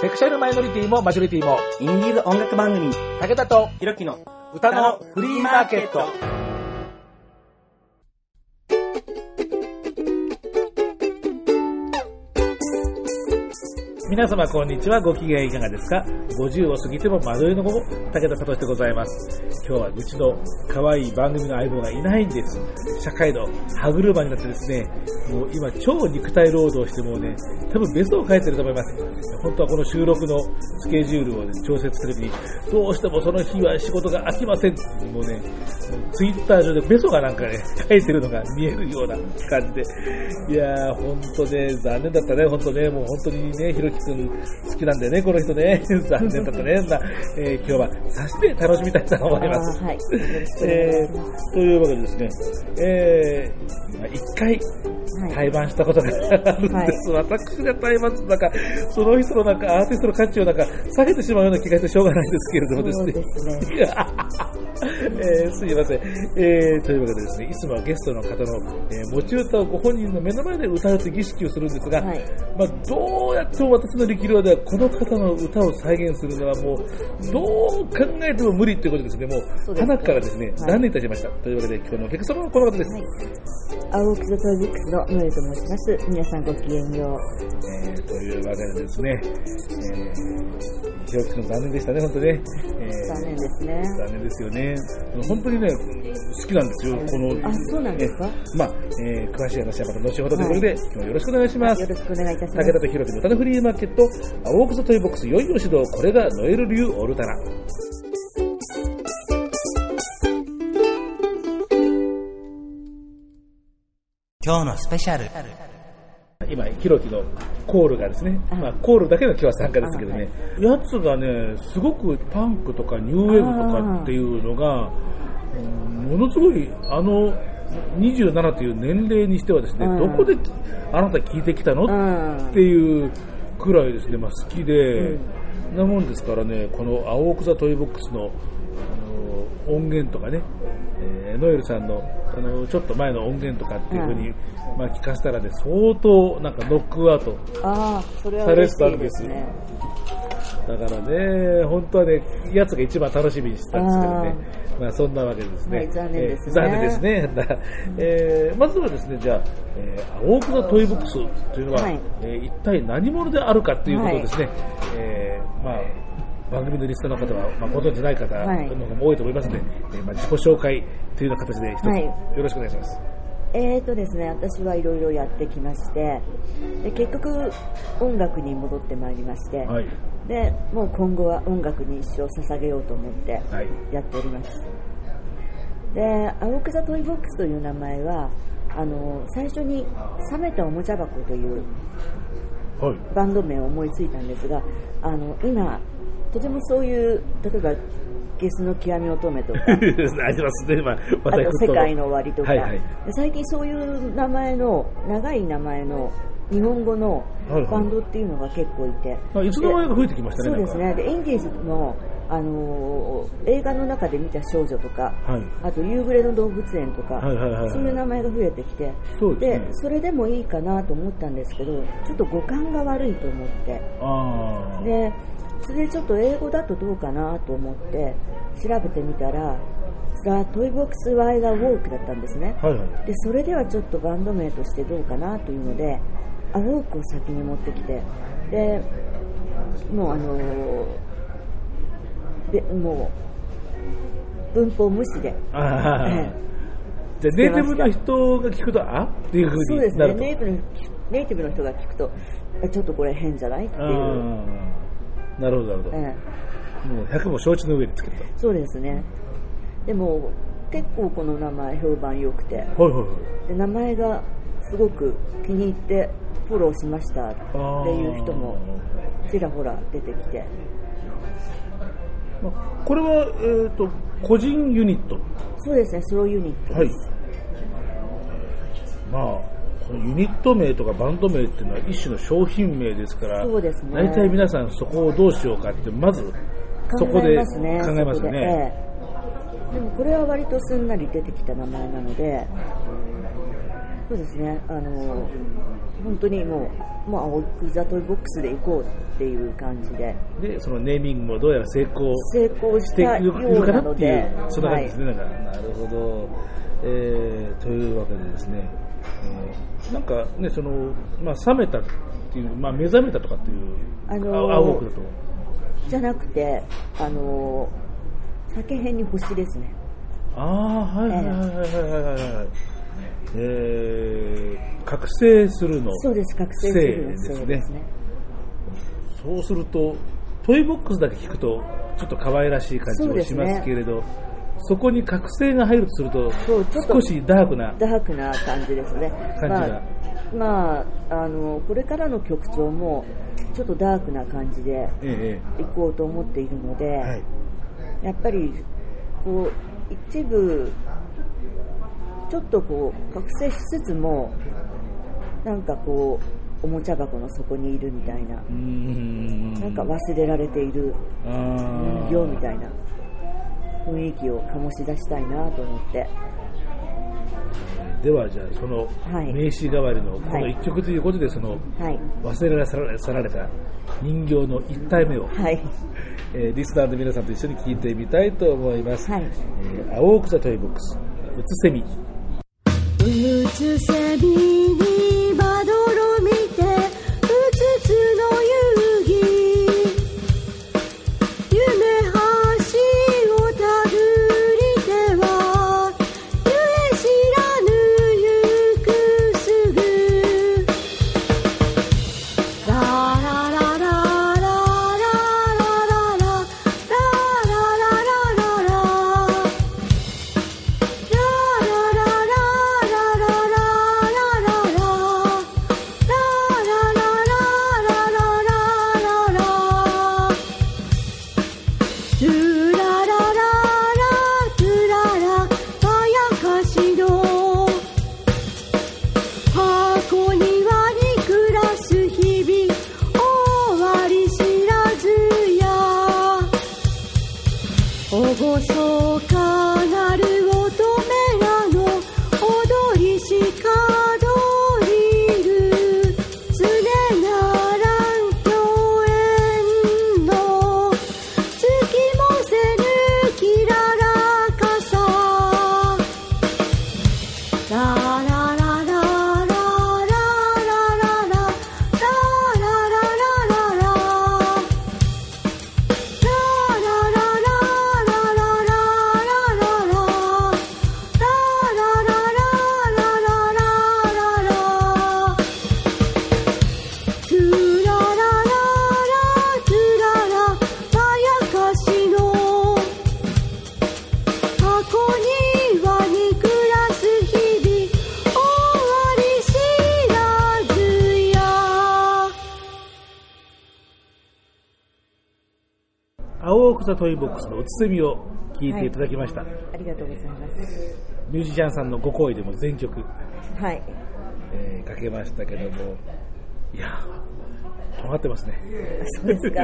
セクシャルマイノリティもマジョリティも、インディーズ音楽番組、武田とひろきの歌のフリーマーケット。皆様こんにちは。ご機嫌いかがですか ?50 を過ぎても惑いの午後、武田聡でございます。今日はうちの可愛い番組の相棒がいないんです。社会の歯車になってですね、もう今超肉体労働してもうね、多分別荘を書いてると思います。本当はこの収録のスケジュールを、ね、調節するときに、どうしてもその日は仕事が空きませんってもうね、ツイッター上でベソがなんかね、書いてるのが見えるような感じで、いやー、ほんとね、残念だったね、ほんとね、もう本当にね、ひろき好きなんだよね、この人ね、残念だったね、なえー今日はさして楽しみたいと思います。はい。えー、というわけでですね、えー、まあ一回、はい対バンしたことがあるんです。私が対バンするなんか、その人のなんかアーティストの価値をなんか下げてしまうような気がしてしょうがないんですけれどもですね。えーすいません、えーというわけでですね、いつもはゲストの方の、えー持ち歌をご本人の目の前で歌うという儀式をするんですが、はい。まあ、どうやっても私の力量ではこの方の歌を再現するのはもう、どう考えても無理ということですね、もう、そうね花からですね、はい。断念いたしました。というわけで、今日のお客様はこの方です。青木ザトックスのノエルと申します。皆さんごきげんよえーというわけでですね、えー、ひろきくん残念でしたね、本当ね。えう。ー残念ですね。残念ですよね。本当にね、好きなんですよ、この。あそうなんですか？ねまあ、えー詳しい話はまた後ほどということで、今日はよろしくお願いします。よろしくお願いいたします。武田とひろきの歌のフリーマーケット、青くそトイボックスいよいよ指導、これがノエル流オルタナ。今日のスペシャル。今、ひろきのコールがですね、まあ、コールだけの今日は参加ですけどね、やつがね、すごくパンクとかニューウェーブとかっていうのが、うん。ものすごい、あの、27という年齢にしてはですね、うん。どこであなた聞いてきたの？うん。っていうくらいですね、まあ、好きで、なもんですからね、この青奥座トイボックスのあの音源とかね、えーノエルさんのあのちょっと前の音源とかっていうふうに、まあ、聞かせたらね、相当なんかノックアウトああ、それはされてたんでですすね。だからね、本当はね、やつが一番楽しみにしてたんですけどね、まあそんなわけですね。はい残念ですね。えー残念ですね。だ えーまずはですね、じゃあ、えー、青奥のトイボックスというのは、はい。えー一体何者であるかということをですね、えーまあ、番組のリスナーの方は、まあ、ご存知ない方のはい方も多いと思いますので、えーまあ、自己紹介というような形で一つ、はいよろしくお願いします。えーとですね、私はいろいろやってきまして、で結局音楽に戻ってまいりまして、はい。でもう今後は音楽に一生捧げようと思ってはい。やっております。で、青くザトイボックスという名前は、あの最初に冷めたおもちゃ箱というはい。バンド名を思いついたんですが、あの今、とてもそういう、例えば、ゲスの極み乙女とか、ありますね、まあ、あまたと世界の終わりとか、はいはい。で最近そういう名前の、長い名前の日本語のはいはい。バンドっていうのが結構いて、まあ、いつの間にか増えてきましたね、そうですね、でインディーズの、あのー映画の中で見た少女とか、はい。あと夕暮れの動物園とか、はいはいはいはい。そういう名前が増えてきて、そう。ですねそれでもいいかなと思ったんですけど、ちょっと語感が悪いと思って。でそれでちょっと英語だとどうかなと思って調べてみたら、ザ・トイボックス・ワイガー・ウォークだったんですね。はいはい。でそれではちょっとバンド名としてどうかなというのでアウォークを先に持ってきてでもうあのでもう文法無視で。じゃあ、ネイティブの人が聞くと、あっていうふうそうですになると。ねネイティブのネイティブの人が聞くとえちょっとこれ変じゃないっていう、ああ。なるほど、なるほど。えもう100も承知の上につけた。えそうですねでも結構この名前評判良くてはいはいはい。で名前がすごく気に入ってフォローしましたっていう人もちらほら出てきてまあこれは、えっ、と、個人ユニット。そうですねソロユニットはいです、。まあ、このユニット名とかバンド名っていうのは一種の商品名ですから、そうですね。大体皆さんそこをどうしようかって、まずそこでますね考えますよね。ええ。でもこれは割とすんなり出てきた名前なのでそうですね。あの本当にもう、もう青くザトイボックスで行こうっていう感じで、で、そのネーミングもどうやら成功成功ししてたいるかなっていう、、そんな感じですね、はい。なるほど。えーというわけでですね、えーなんかね、その、まあ、冷めたっていう、まあ、目覚めたとかっていう、あのー青青奥だと。じゃなくて、あのー酒編に星ですね。ああ、はいはいはいはいはいはいはい。えー、覚醒するの。そうです、覚醒するの性ですねそうですね。そうすると、トイボックスだけ聞くと、ちょっと可愛らしい感じもしますけれど、そこに覚醒が入るとするとそうちょっ、と。少しダークな、ダークな感じですね。感じが。まあ、まあ、あの、これからの曲調も、ちょっとダークな感じでえ行こうと思っているので、えはい、やっぱり、こう、一部、ちょっとこう、覚醒しつつも、なんかこう、おもちゃ箱の底にいるみたいな、なんか忘れられているあ人ー形みたいな雰囲気を醸し出したいなと思って、ではじゃあそのはい。名刺代わりのこのはい。一曲ということでそのはい、忘れられ去られた人形の一体目を、はい、えーリスナーの皆さんと一緒に聴いてみたいと思います、はい。えー青草トイボックス「うつせみ」うつせみにまどろおごそか。ボックスのみを聴いていただきました、ありがとうございます。ミュージシャンさんのご好意でも全曲、はい、えーかけましたけども。いやー尖ってますね。そうですか？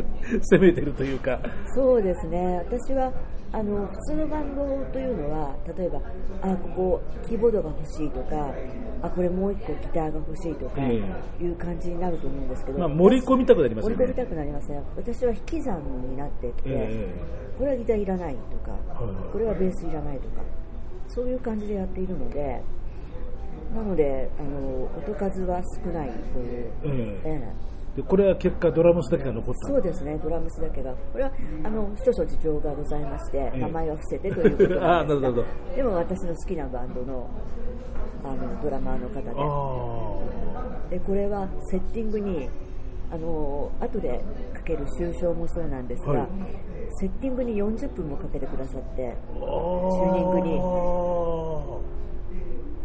攻めてるというか。そうですね、私はあの普通のバンドというのは、例えば、あここ、キーボードが欲しいとか、あこれもう一個ギターが欲しいとかえいう感じになると思うんですけど、まあ盛り込みたくなりますよね。盛り込みたくなりますね、私は引き算になってきて、えこれはギターいらないとか、これはベースいらないとか、そういう感じでやっているので、なので、あの音数は少ないという。ええええでこれは結果ドラムスだけが残った。そうですね、ドラムスだけが、これはあの一つ事情がございまして、え名前は伏せてということあなんで。すがーなるほど。でも私の好きなバンドのあのドラマーの方あで、でこれはセッティングに、あの後でかける終章もそうなんですが、はい。セッティングに40分もかけてくださって、ーチュー。ニングに。あ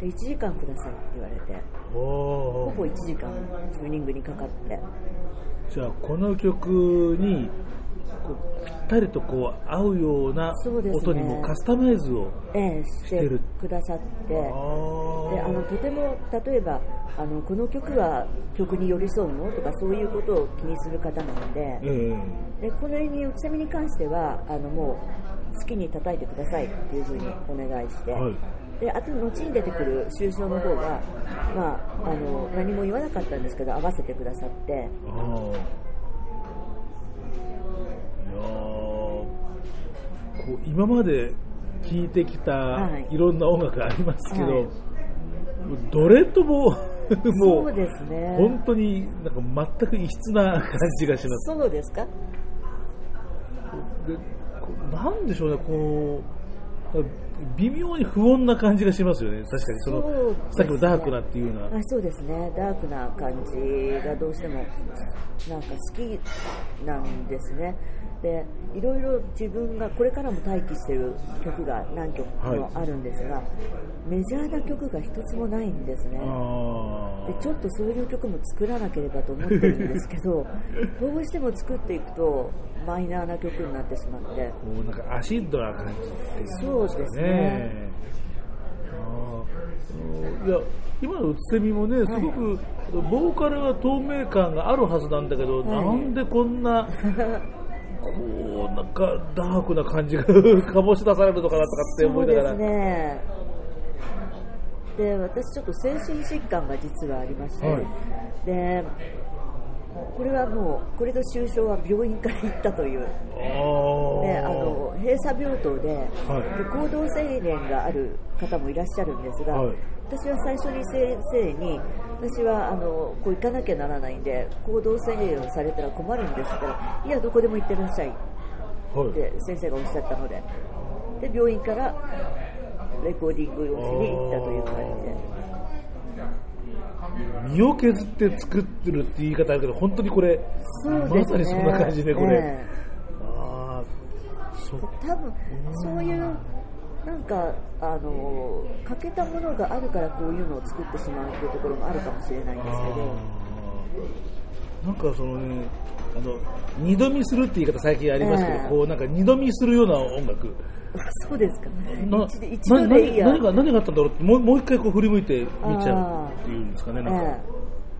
で1時間くださいって言われて、ーほぼおー1時間チューニングにかかって、じゃあこの曲にこうぴったりとこう合うような音にもカスタマイズをええしてる。くださって。でああのとても例えばあのこの曲は曲に寄り添うの？とかそういうことを気にする方なので。ええ。でこのにうつみに関してはあのもう好きに叩いてくださいっていうふうにお願いして、はいであと後に出てくる終章の方が、まあ、あの何も言わなかったんですけど合わせてくださって。ああいやー。こう今まで聴いてきたはい。いろんな音楽ありますけど、はい。どれとも もそうですね。本当になんか全く異質な感じがします。そうですか？でなんでしょうね、こう微妙に不穏な感じがしますよね、確かにそのね。さっきのダークなっていうのは。あそうですね。ダークな感じがどうしてもなんか好きなんですね。でいろいろ自分がこれからも待機してる曲が何曲もあるんですが、メジャーな曲が一つもないんですね。あでちょっとそういう曲も作らなければと思ってるんですけど どうしても作っていくとマイナーな曲になってしまって。こうなんかアシッドな感じっていうんですかそうですね。いや今のうつせみもね、すごくボーカルは透明感があるはずなんだけど、はい。なんでこんな、こうなんかダークな感じが醸し出されるのかなとかって思いながら、そうですね。で私ちょっと精神疾患が実はありまして、はい。でこれはもうこれと終章は病院から行ったという。あー。であの閉鎖病棟で,、はい。で行動制限がある方もいらっしゃるんですが、はい。私は最初に先生に私はあのこう行かなきゃならないんで行動制限をされたら困るんですって言ったらいやどこでも行ってらっしゃい。って先生がおっしゃったので。で病院からレコーディングをしに行ったという感じで身を削って作ってるって言い方あるけど、本当にこれ、ね。まさにそんな感じで、これ。えああ、そっえ多分そういうなんかあの欠けたものがあるからこういうのを作ってしまうというところもあるかもしれないんですけど。なんかそのね、あの二度見するって言い方最近ありますけど、ええ。こうなんか二度見するような音楽。そうですかな一度でいいや。な何が何があったんだろうってもうもう一回こう振り向いて見ちゃうっていうんですかね。なんか。え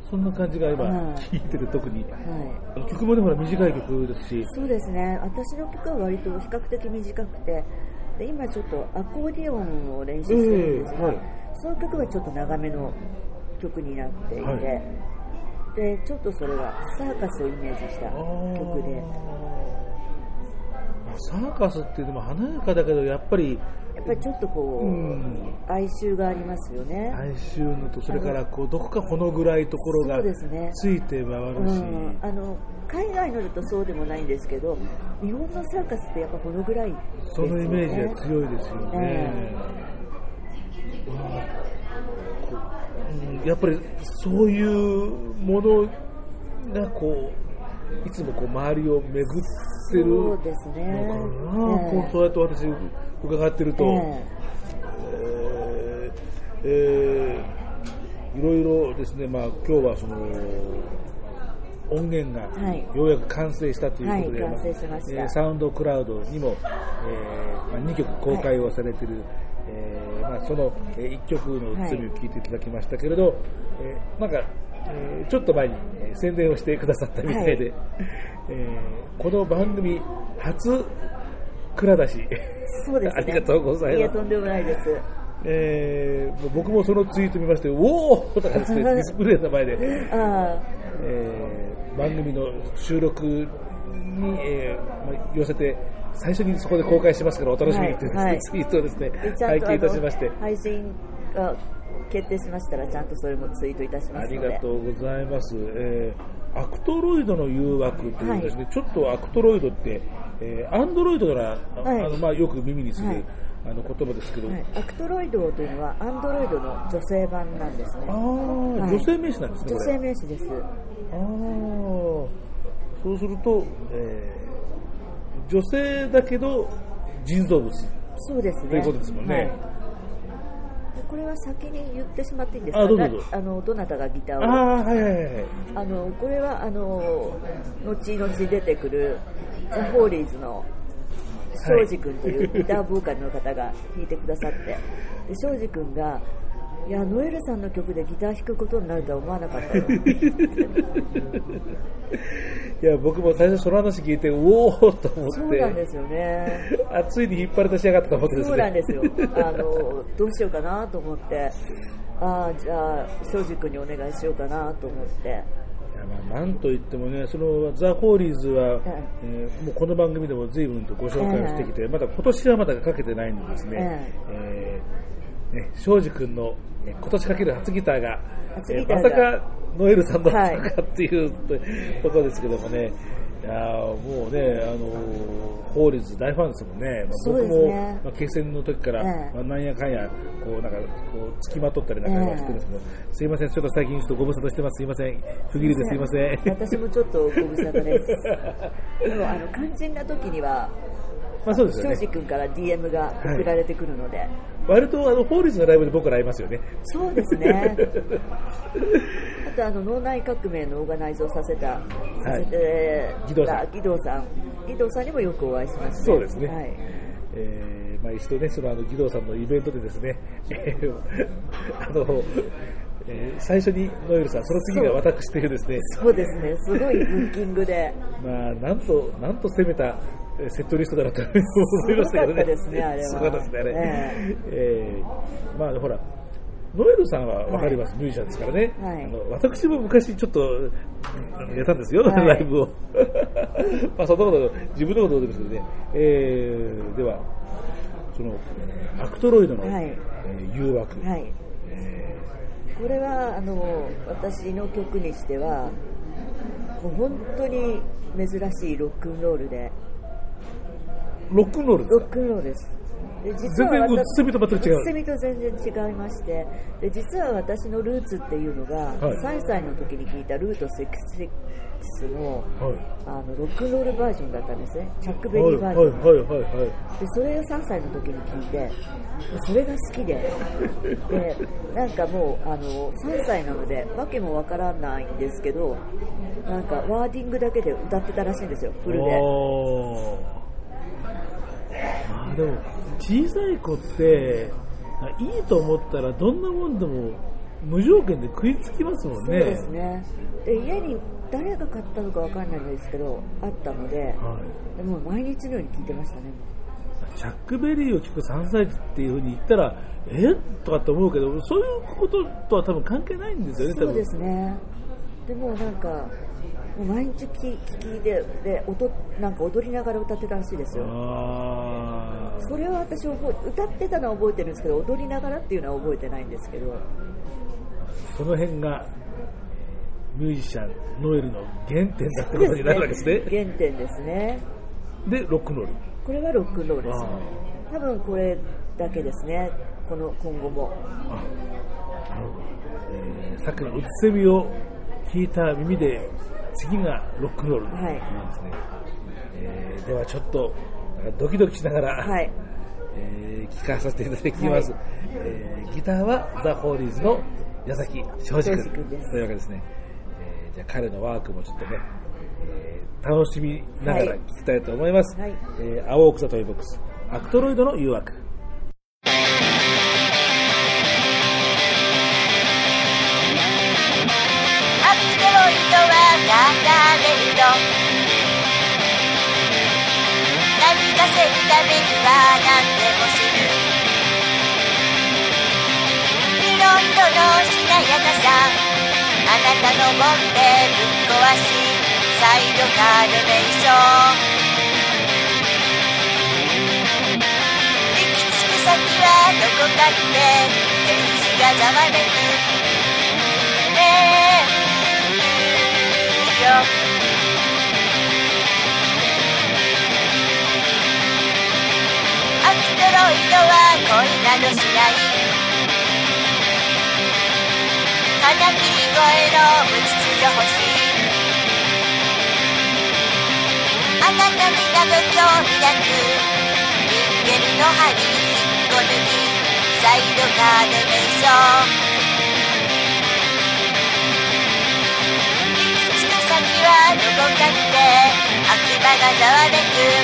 そんな感じが今ええ聞いてて特に。えはい。曲もねほら短い曲ですし、そうですね。私の曲は割と比較的短くてで今ちょっとアコーディオンを練習してるんですが、ええはい。その曲はちょっと長めの曲になっていて、はい。でちょっとそれはサーカスをイメージした曲でサーカスっていうのも華やかだけどやっぱりやっぱりちょっとこう、うん。哀愁がありますよね、哀愁のとそれからこうどこかほの暗いところがそうですね。ついて回るし、うん、あの海外のだとそうでもないんですけど日本のサーカスってやっぱこのぐらいですそのイメージが強いですよね。えまあこううん。やっぱりそういうものがこういつもこう周りを巡ってるのそうですね。かな、ええ。こうそうやって私伺ってると、ええ。ーえーいろいろですね、まあ、今日はその音源がはい。ようやく完成したということで、はい完成しました。えーサウンドクラウドにも、えーまあ、2曲公開をされてい。る、えーまあ、その、え1曲の罪を聞いていただきましたけれど、えーなんか、えーちょっと前に、えー宣伝をしてくださったみたいで、はえーこの番組初蔵出し。そうですね。ありがとうございます。いやとんでもないです。えー僕もそのツイート見まして、おおとかですね、ディスプレイの前で、あえー番組の収録に、えーまあ寄せて、最初にそこで公開しますからお楽しみにってですね、はい。はい。ツイートをですね拝見いたしまして。配信が決定しましたらちゃんとそれもツイートいたしまありすので。がとうございます。えーアクトロイドの誘惑というですね、ちょっとアクトロイドって、えーアンドロイドなら、あはい。あのまあ、よく耳にする、はい。あの言葉ですけど、はい、アクトロイドというのはアンドロイドの女性版なんですね。あーはい。女性名詞なんですね。女性名詞です。ああ、そうすると、えー女性だけど人造物。そうですね。ということですもんねこれは先に言ってしまっていいんですか？あのどなたがギターを。ああ、はいはいはい。あのこれはあの後々出てくるザ・ホーリーズの庄司君というギターボーカルの方が弾いてくださって。で庄司君がいやノエルさんの曲でギター弾くことになるとは思わなかったよ いいや、僕も最初その話聞いて、おおと思そうって、なんですよね。あついに引っ張り出しやがったと思ってですね。そうなんですよ。あの、どうしようかなと思って、ああ、じゃあ、庄司君にお願いしようかなと思って。いやまあ、なんといってもね、そのザ・ホーリーズは、ええーもうこの番組でも随分とご紹介をしてきて、まだ今年はまだかけてないんでですね、えーね庄司君のえー今年かける初ギターが、えー初ギターがまさかノエルさんだったかっていうと,、ところですけどもね、いやーもうね、あのーホーリーズ大ファンですもんね、まあ、僕も、ね。まあ、決戦の時から、ええ。まあ、なんやかんや、こうなんかこう付きまとったりなんかはしてるんですけど、すいません、ちょっと最近ちょっとご無沙汰してます、すいません、不義理ですいません。私もちょっとご無沙汰です。でも、あの、肝心な時には、まあそうですよ庄司ね。君から DM が送られてくるので、割とあのホーリーズのライブで僕ら会いますよね。そうですね。あとあの脳内革命のオーガナイズをさせた、させて義堂さん。た義堂さん、義堂さんにもよくお会いしました、そうですね。はい。えーまあ、一度ね、そのあの義堂さんのイベントでですね、え ーあの、えー最初にノエルさん、その次が私というですね、そうですね、すごいブッキングで、まあ、なんと、なんと攻めたえーセットリストだなと思 いましたけどね。すごかったですねあれはね。ええーまあ、ほら、ノエルさんはわかります、ミュージシャンですからね。はいあの私も昔ちょっとやったんですよ、はいライブを。まあ、そんなこと、自分のことですけどね。えーでは、その、えーアクトロイドの、はいえー誘惑。はい。えこれはあの私の曲にしては、もう本当に珍しいロックンロールで、ーロックンロールですか？ロックンロールです。で実全然私うつせみと全く違う。うつせみと全然違いまして。で実は私のルーツっていうのが、はい。3歳の時に聞いたルート66のはい。あのロックンロールバージョンだったんですね。チャック・ベはいリーバージョン、はいはいはいはい。でそれを3歳の時に聞いてそれが好きで。でなんかもうあの3歳なのでわけもわからないんですけどなんかワーディングだけで歌ってたらしいんですよ。フルであでも小さい子ってあいいと思ったらどんなもんでも無条件で食いつきますもんそうね。ですね。で家に誰が買ったのかわかんないんですけどあったのではい。でも毎日のように聞いてましたね。チャックベリーを聞く3歳児っていうふうに言ったら、え？とかって思うけど、そういうこととは多分関係ないんですよね、多分。そうですね。でもなんかもう毎日聞聞いてで音なんか踊りながら歌ってたらしいですよ。それは私覚え歌ってたのは覚えてるんですけど踊りながらっていうのは覚えてないんですけど。その辺がミュージシャン、ノエルの原点だってことになるわけですね。原点ですね。で、ロックンロール。これはロックンロールですあ多分これだけですね。この今後も。あなるほど、えーさっきのうつせみを聞いた耳で次がロックンロールとい。うはいですね、えーではちょっとドキドキしながら、はい。えー聞かさせていただきます、はい。えーギターはザ・ホーリーズの矢崎庄司君というわけですね、えーじゃあ彼のワークもちょっとね、えー楽しみながらはい。聞きたいと思います、はい。えー Awoke The Toy Box アクトロイドの誘惑れるの何かせるためには何でもするいろいろのしなやかさあなたのボンベぶっ壊しサイドカーで瞑想行き着く先はどこかって天使がざわめくねえよ。アクトロイドは恋などしない。金切り声の無秩序欲しい。あなたになど興味なく人間の針引っこ抜きサイドカーで瞑想行はどこかって秋葉がざわめく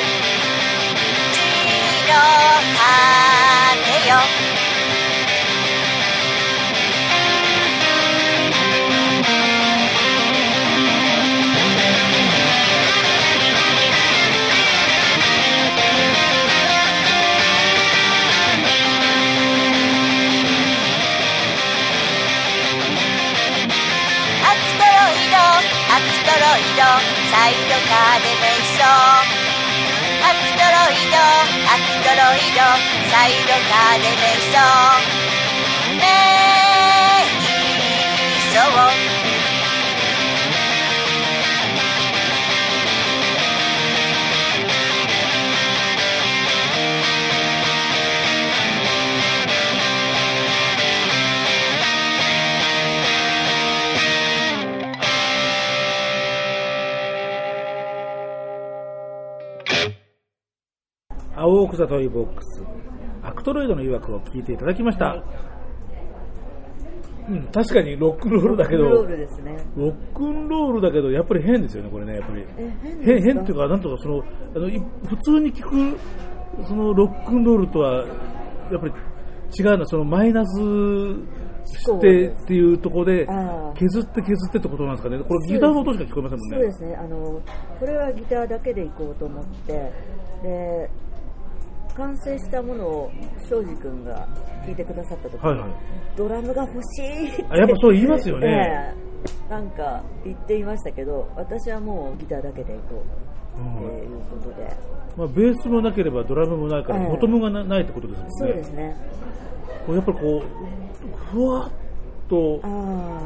カーデメーションアクトロイドアクトロイドサイドカーデメーションねえそうAwoke The Toy Box、アクトロイドの誘惑を聞いていただきました。うん、確かにロックンロールだけど、ロックンロールだけど、やっぱり変ですよね、これね、やっぱり。え、変変っていうか、なんとかその、あのい普通に聞く、そのロックンロールとは、やっぱり違うな、そのマイナスしてっていうところで削って削ってってことなんですかね。これギターの音しか聞こえませんもんね。そうですね。あの、これはギターだけでいこうと思って、で、完成したものを庄司君が聞いてくださった時に、はいはい。ドラムが欲しいって。あやっぱそう言いますよね。ええ。なんか言っていましたけど私はもうギターだけでいこう。うん。っていうことで、まあ、ベースもなければドラムもないから、ええ。ボトムがなないってことですもんね。そうですね。こうやっぱりこう、ふわっと、あ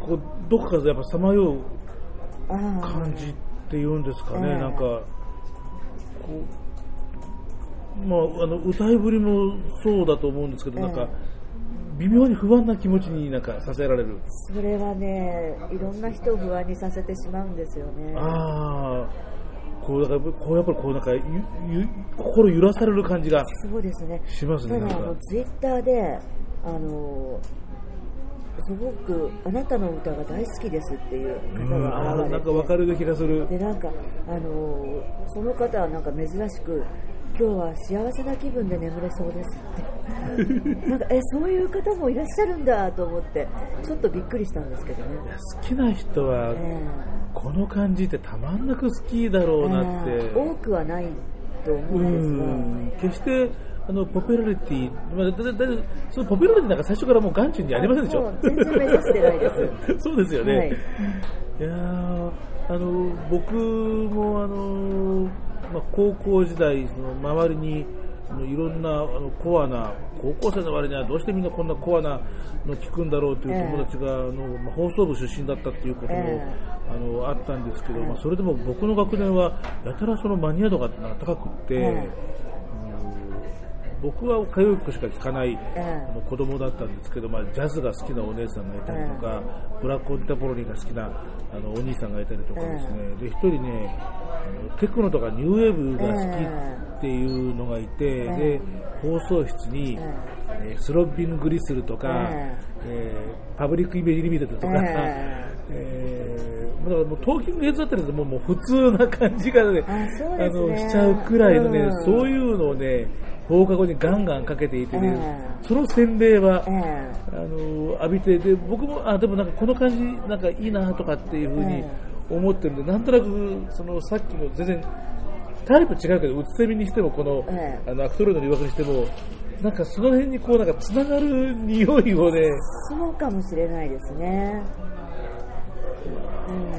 こうどこかでやっぱさまよう感じっていうんですかね、ええ。なんか、こう、まあ、あの歌いぶりもそうだと思うんですけど、ええなんか、微妙に不安な気持ちになんかさせられる。それはねいろんな人を不安にさせてしまうんですよねああ、こうだからこうやっぱりこうなんかゆゆ心揺らされる感じがそうですねしますね。ただあのツイッターであのすごくあなたの歌が大好きですっていう方が現れてなんかわかる気がする。でなんかあのその方はなんか珍しく今日は幸せな気分で眠れそうですって。なんかえそういう方もいらっしゃるんだと思ってちょっとびっくりしたんですけどね、好きな人はえこの感じってたまんなく好きだろえうなって。ええ。多くはないと思ううんですが。ん。決してあのポピュラリティ、まあ、だだだそのポピュラリティなんか最初からもう眼中にありませんでしょ？全然目指してないで そうですよね、はい。い、やーあの僕もあの、まあ、高校時代その周りにいろんなあのコアな高校生の割にはどうしてみんなこんなコアなの聞くんだろうという友達が、あのまあ放送部出身だったっていうことも、えあのあったんですけど、ええまあ、それでも僕の学年はやたらそのマニア度が高くって、え僕は歌謡曲しか聴かない、ええあの子供だったんですけど、まあ、ジャズが好きなお姉さんがいたりとか、ブラックコンテンポラリーが好きなあのお兄さんがいたりとかですね、で一人ねあのテクノとかニューウェーブが好きっていうのがいて、えで放送室に、ええースロッビングリスルとか、ええーパブリックイメージリミテッドとか、え えーだからもうトーキングヘッズだったりでももう普通な感じがね、ね。のしちゃうくらいのね、うん。そういうのをね、放課後にガンガンかけていてね、ええ。その洗礼は、ええ。あの浴びてで僕もあでもなんかこの感じなんかいいなとかっていうふうにえ思ってるんで、なんとなくそのさっきの全然タイプ違うけどうつせみにしてもこの,、ええ。あのアクトロイドの誘惑にしてもなんかその辺にこうなんかつながる匂いをねそうかもしれないですね、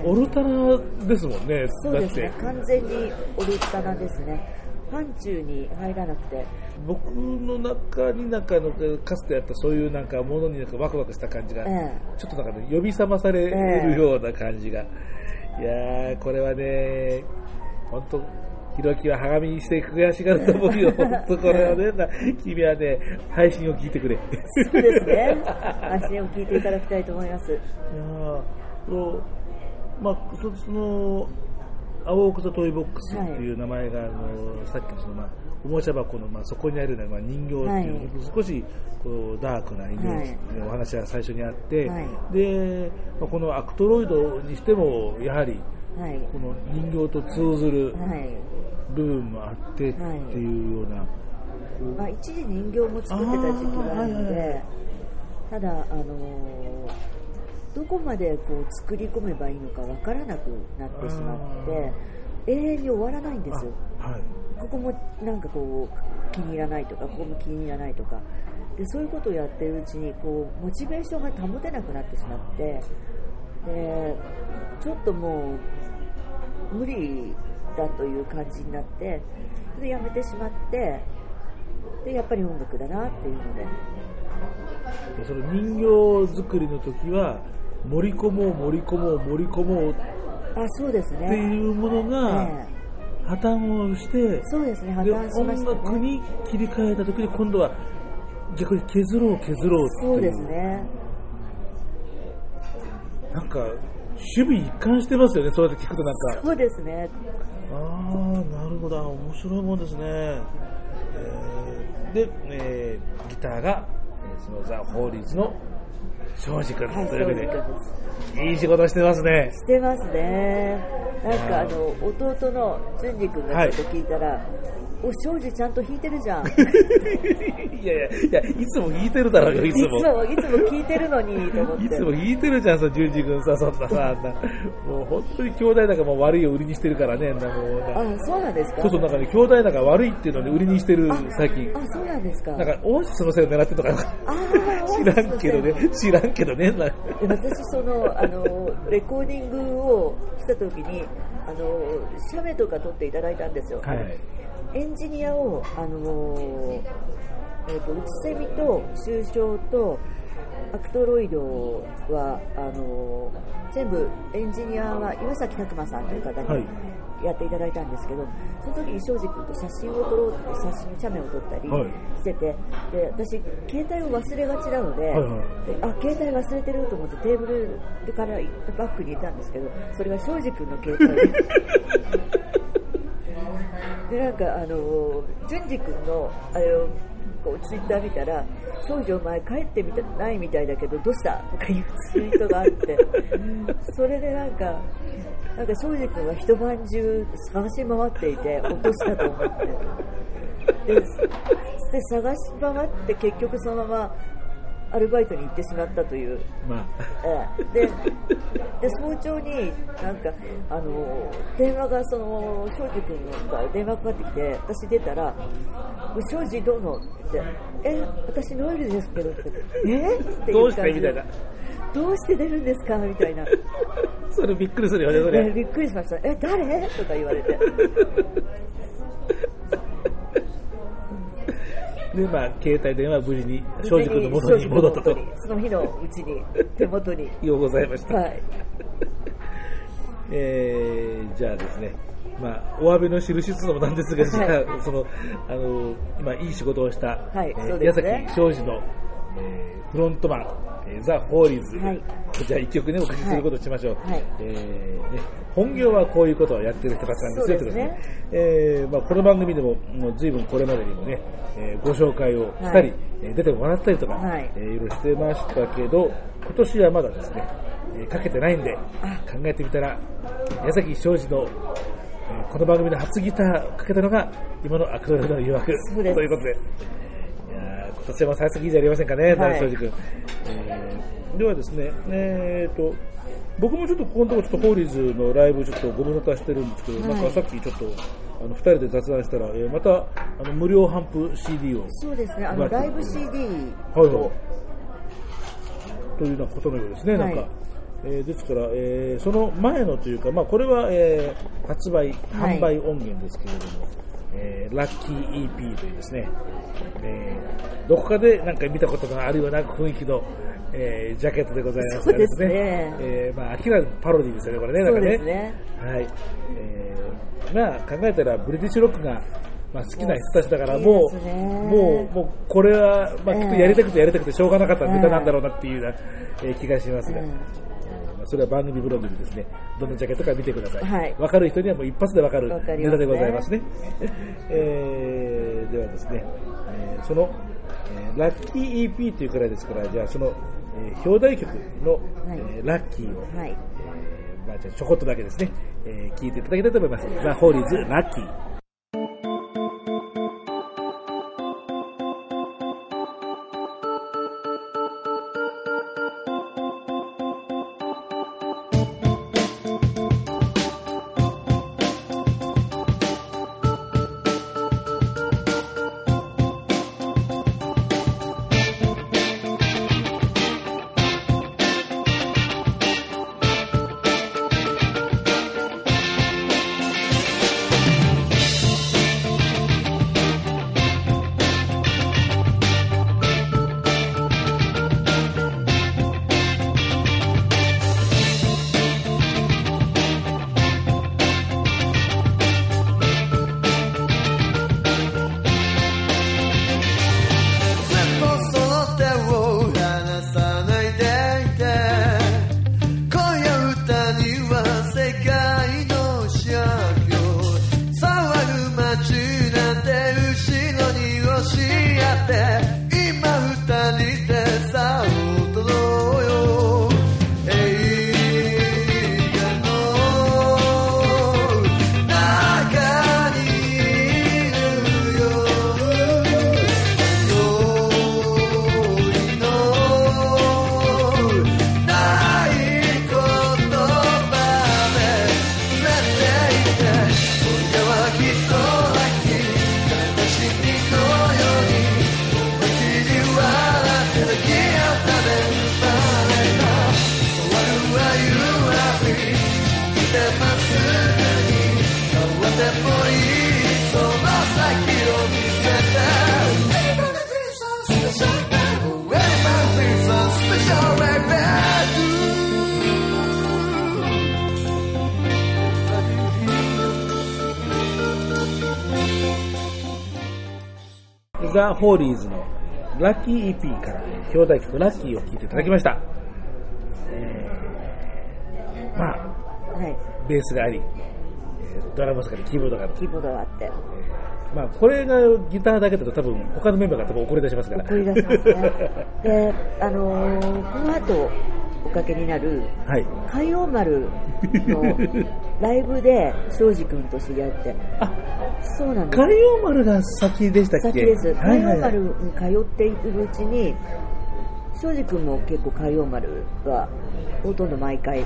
うん。オルタナですもんねそうですね。だって。完全にオルタナですね範疇に入らなくて。僕の中になんかのかつてやったそういうなんかものになんかワクワクした感じが、ええ。ちょっとなんかね呼び覚まされるような感じが、いやーこれはね本当ひろきははがみにして悔しがると思うよ。本当これはねな君はね配信を聞いてくれ。そうですね。配信を聞いていただきたいと思います。いやーそうまあそその青奥座トイボックスっていう名前が、あのさっきのその、まあ、おもちゃ箱の、まあ、そこにあるような、まあ、人形っていう、はい。少しこうダークなイメージのお話が最初にあって、はい。で、まあ、このアクトロイドにしてもやはりはい。この人形と通ずるはい。部分もあってっていうような、まあ、一時人形も作ってた時期があるのでただ、あのーどこまでこう作り込めばいいのかわからなくなってしまって永遠に終わらないんですはい。ここもなんかこう気に入らないとかここも気に入らないとか。でそういうことをやってるうちにこうモチベーションが保てなくなってしまってでちょっともう無理だという感じになってでやめてしまってでやっぱり音楽だなっていうので。でその人形作りの時は盛り込もう盛り込もう盛り込もう。っあそうですてねいうものがえ破綻をしてえそうですね破で綻しました音楽ねに切り替えた時に今度は逆に削ろう削ろうっていう。そうですね。なんか守備一貫してますよねそうやって聞くとなんか。そうですね。ああなるほど。あ面白いもんですね、えーで、えーギターが、えーそのザ・ホーリーズの庄司君というわけで、いい仕事してますね。してますね。なんかあの弟の淳二君がちょっと聞いたら、お庄司ちゃんと弾いてるじゃん。い いやいやいやいつも弾いてるだろうよいつつももいつも聞いてるのにと思って。いつも弾いてるじゃん、さ、淳二君さ、そんなさ、あんな、もう本当に兄弟仲も悪いを売りにしてるからね、なんかもうな。あそうなんですか？そうそう、なんかね、兄弟仲悪いっていうのに売りにしてる、最近。あそうなんですか。なんか、オアシスのせいを狙ってとか、あ知らんけどね、知らんけどね、な私そのあのレコーディングをした時にあの写メとか撮っていただいたんですよ、はい。エンジニアをあの、えー、と内セミと抽象とアクトロイドはあの全部エンジニアは岩崎拓磨さんという方はいにやっていただいたんですけど、その時に庄司君と写真を撮ろうって写真写メを撮ったりはい。してて、で私携帯を忘れがちなので,、はいはい。であ携帯忘れてると思ってテーブルからバッグに入れたんですけどそれが庄司君の携帯。ででなんかあの淳二君のあれをこうツイッター見たら「少女お前帰ってみたないみたいだけどどうした?」とかいうツイートがあって。それでなんかなんか庄司君は一晩中探し回っていて落としたと思って。でで探し回って結局そのままアルバイトに行ってしまったという。まあ、ええ。でで早朝になんかあの電話がその庄司君から電話かかってきて私出たら「庄司どうの?」って「え私ノエルですけど」って「え？ってどいうう感じでしてみたいな。どうして出るんですか？みたいな、それびっくりするよね、そね、れ。びっくりしました「え誰?」とか言われて。で、まあ、携帯電話は無事に、庄司君の元に戻ったと。その日のうちに手元に。ようございました。はい。えー、じゃあですね、まあ、お詫びの印つのもなんですが、じゃあ、その、あの、今、いい仕事をした、はいえーね。矢崎庄司の、えーフロントマン、えーザ・ホーリーズ、はい。じゃあ一曲ね、お聞きすることにしましょう。はい。えーね、本業はこういうことをやってる人たちなんですよ、そうですね。ということでえーまあ、この番組でも、もう随分これまでにもね、えーご紹介をしたり、はい。えー出てもらったりとか、はい。えーいろいろしてましたけど、今年はまだですね、えーかけてないんで、考えてみたら、矢崎庄司の、えーこの番組の初ギターをかけたのが、今のアクロルドの誘惑。ということで、今年も最速いいじゃありませんかね、はい。庄司君。えーではですね、えーと、僕もちょっとここのところちょっとホーリーズのライブちょっとご無沙汰してるんですけど、はい。なんかさっきちょっとあの2人で雑談したら、えーまたあの無料頒布 CD を。そうですねあのライブ CD はいを、はい。というようなことのようですね、なんか。はいえーですから、えーその前のというか、まあ、これは、えー発売、はい。販売音源ですけれども、えーラッキー EP というですね、えーどこかでなんか見たことがあるような雰囲気の、えージャケットでございますがですね。えーまあ、明らかにパロディですよね、これね、なんそかね。ね。はい。えーまあ、考えたら、ブリティッシュロックが、まあ、好きな人たちだから、もう、もう、もう、これは、まあ、きっとやりたくてやりたくてしょうがなかったええネタなんだろうなっていうような、えー気がしますが、うんそれは番組ブログにですね、どんなジャケットか見てください。はいわかる人にはもう一発でわかるネタでございますね。えーではですね、えーその、えーラッキー EP というくらいですから、じゃあその、えー表題曲の、はいえーラッキーを、はいえーまあ、じゃあちょこっとだけですね、えー聞いていただきたいと思います。ザ・ホーリーズ・ラッキー。「ザ・ホーリーズのラッキー EP から表題曲ラッキーを聴いていただきました。えーまあ、はい。ベースがあり、えードラムスがあり、キーボードがある。キーボードがあって。まあ、これがギターだけだと多分他のメンバーが多分怒り出しますから。送り出しますね。で、あのーこの後、おかけになる、はい。海王丸のライブで庄司君と知り合って、あ、そうなんです。海洋丸が先でしたっけ？先です。はいはいはい海王丸に通っているうちに、庄司君も結構海王丸がほとんど毎回っ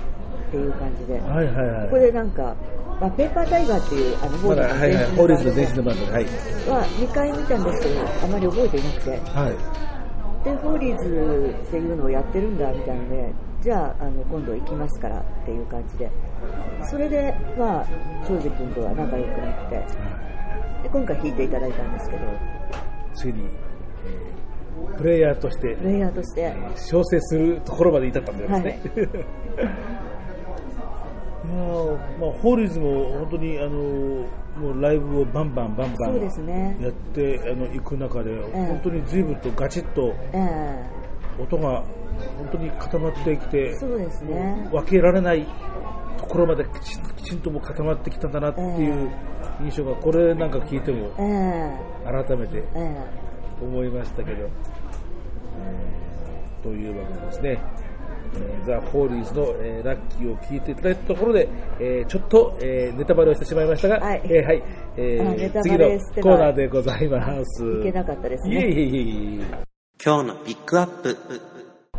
ていう感じで、こはいはいはい。こでなんか、まあ、ペーパータイガーっていうあのホーリーズの前身のバンドで、はい。は2回見たんですけど、あまり覚えていなくて、はい。で、ホーリーズっていうのをやってるんだみたいなので、じゃあ、あの今度行きますからっていう感じで、それで、まあ、庄司君とは仲良くなって、で今回弾いていただいたんですけど、ついに、えープレイヤーとしてプ、レイヤーとして、えー調整するところまで至ったんですね。い。やーまあ、ホーリーズも本当にあのもうライブをバンバンバンバそうですンね、やってあの行く中で、え本当に随分とガチッとええ。音が本当に固まってきて、そうですね、分けられないところまできちんきちんともう固まってきたんだなっていう印象が、これなんか聞いてもええ改めてええ思いましたけど、えーというわけでですね、えーザ・ホーリーズの、えーラッキーを聞いていただいたところで、えーちょっと、えーネタバレをしてしまいましたが、はい。えーはい。え次のコーナーでございます。いけなかったですね。いえいえいえいえ。今日のピックアップ。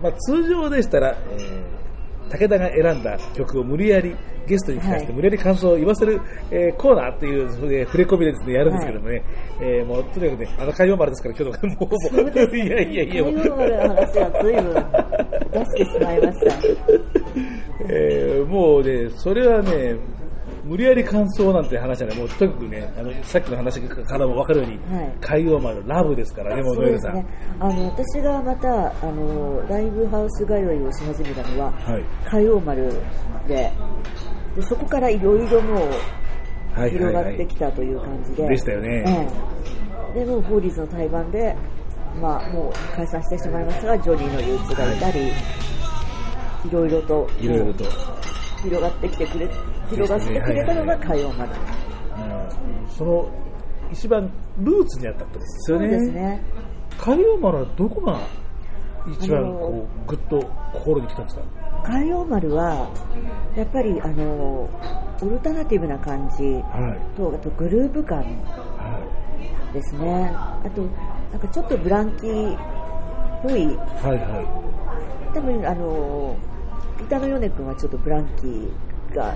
まあ、通常でしたら、えー武田が選んだ曲を無理やりゲストに聞かせて、はい無理やり感想を言わせる、えーコーナーっていう、それで触れ込みでですね、やるんですけどもね、えーもうとにかくね、あの海洋丸ですから、今日の、もう、もう、いやいやいや、もう海王丸の話は随分出してしまいました。えーもうね、それはね、無理やり感想なんて話はね、もうとにかくね、あのさっきの話からも分かるように、はい海洋丸ラブですからね、もうさん。あの、私がまた、あの、ライブハウス通いをし始めたのは、はい。海王丸で、でそこからいろいろもうはいはい広がはい。ってきたという感じで。でしたよねええで、もうホーリーズの対バンで、まあ、もう解散してしまいましたが、ジョニーの憂鬱がいたり、いろいろと、いろいろと。広がってきてくれ、広がってくれたのが海王丸。うんその、一番ルーツにあったことですそうよね。ですね。海洋丸はどこが一番こう、ぐっと心に来たんですか？海王丸は、やっぱり、あの、オルタナティブな感じはい。と、あとグルーヴ感はですね。あと、なんかちょっとブランキーっぽい、い。はいは多分あの、のヨネ君はちょっとブランキーが、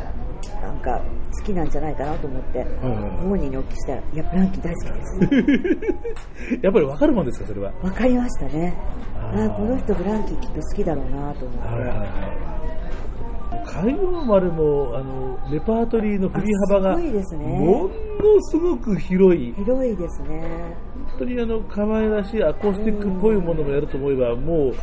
なんか好きなんじゃないかなと思って、い。はいはい本人にお聞きしたら、いや、ブランキー大好きです。やっぱり分かるもんですか、それは。わかりましたね。あーああ、この人ブランキーきっと好きだろうなと思って。はいはいはい。海洋丸も、あの、レパートリーの振り幅が、あすごいですねものすごく広い。広いですね。本当にあの、可愛らしいアコースティックっぽいものもやると思えば、もう、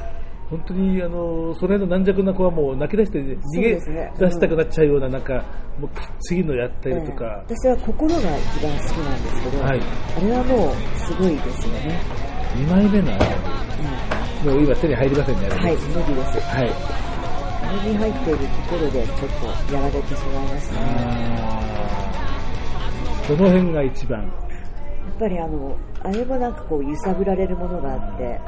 本当にあの、その辺の軟弱な子はもう泣き出して逃げ出したくなっちゃうような、なんか、もう次のやったりとか、ええ私は心が一番好きなんですけど、はい。あれはもうすごいですよね。2枚目のアルバムもう今手に入りませんね、はい、無理です。はい。目に入っているところでちょっとやられてしまいましたね。どの辺が一番？やっぱりあの、あれもなんかこう揺さぶられるものがあって、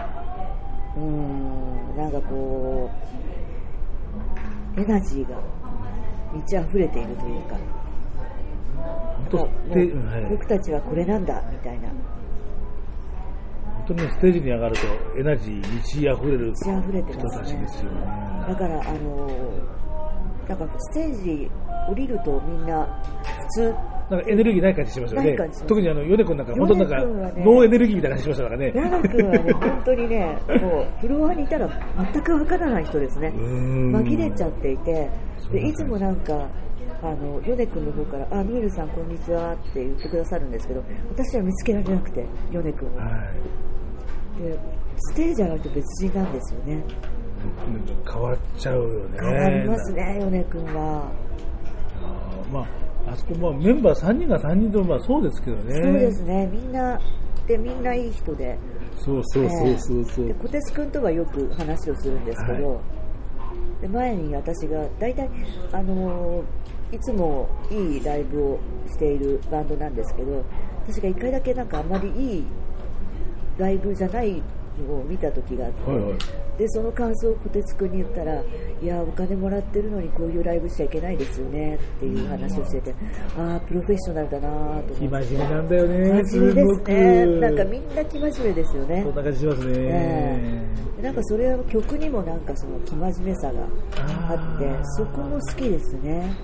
うーん、なんかこう、エナジーが満ち溢れているというか、僕たちはこれなんだ、みたいな。本当にステージに上がるとエナジー満ち溢れる人たちですよね。だから、あのなんかステージ降りるとみんな普通、なんかエネルギーない感じしますよね。特にあの、ヨネ君なんか本当なんか、ねノーエネルギーみたいな感じしましたからね。ラナ君はね、本当にね、もうフロアにいたら全くわからない人ですね。紛れちゃっていて、でいつもなんか、あのヨネ君の方から「あミールさんこんにちは」って言ってくださるんですけど私は見つけられなくてヨネ君をはい。でステージ上がると別人なんですよね変わっちゃうよね。変わりますねヨネ君は、あーまあ、あそこ、まあ、メンバー3人が3人ともまあそうですけどね。そうですねみんなでみんないい人でそうそうそうそうそう。で小鉄君とはよく話をするんですけど、はで前に私が大体、あのーいつもいいライブをしているバンドなんですけど私が1回だけなんかあんまりいいライブじゃないのを見た時があって、はいはい。でその感想を小鉄君に言ったらいやお金もらってるのにこういうライブしちゃいけないですよねっていう話をしてて、ああプロフェッショナルだなと生思って。真面目なんだよね。真面目ですね。なんかみんな生真面目ですよね。そんな感じしますね。ええ。なんかそれは曲にもなんかその生真面目さがあってそこも好きですね。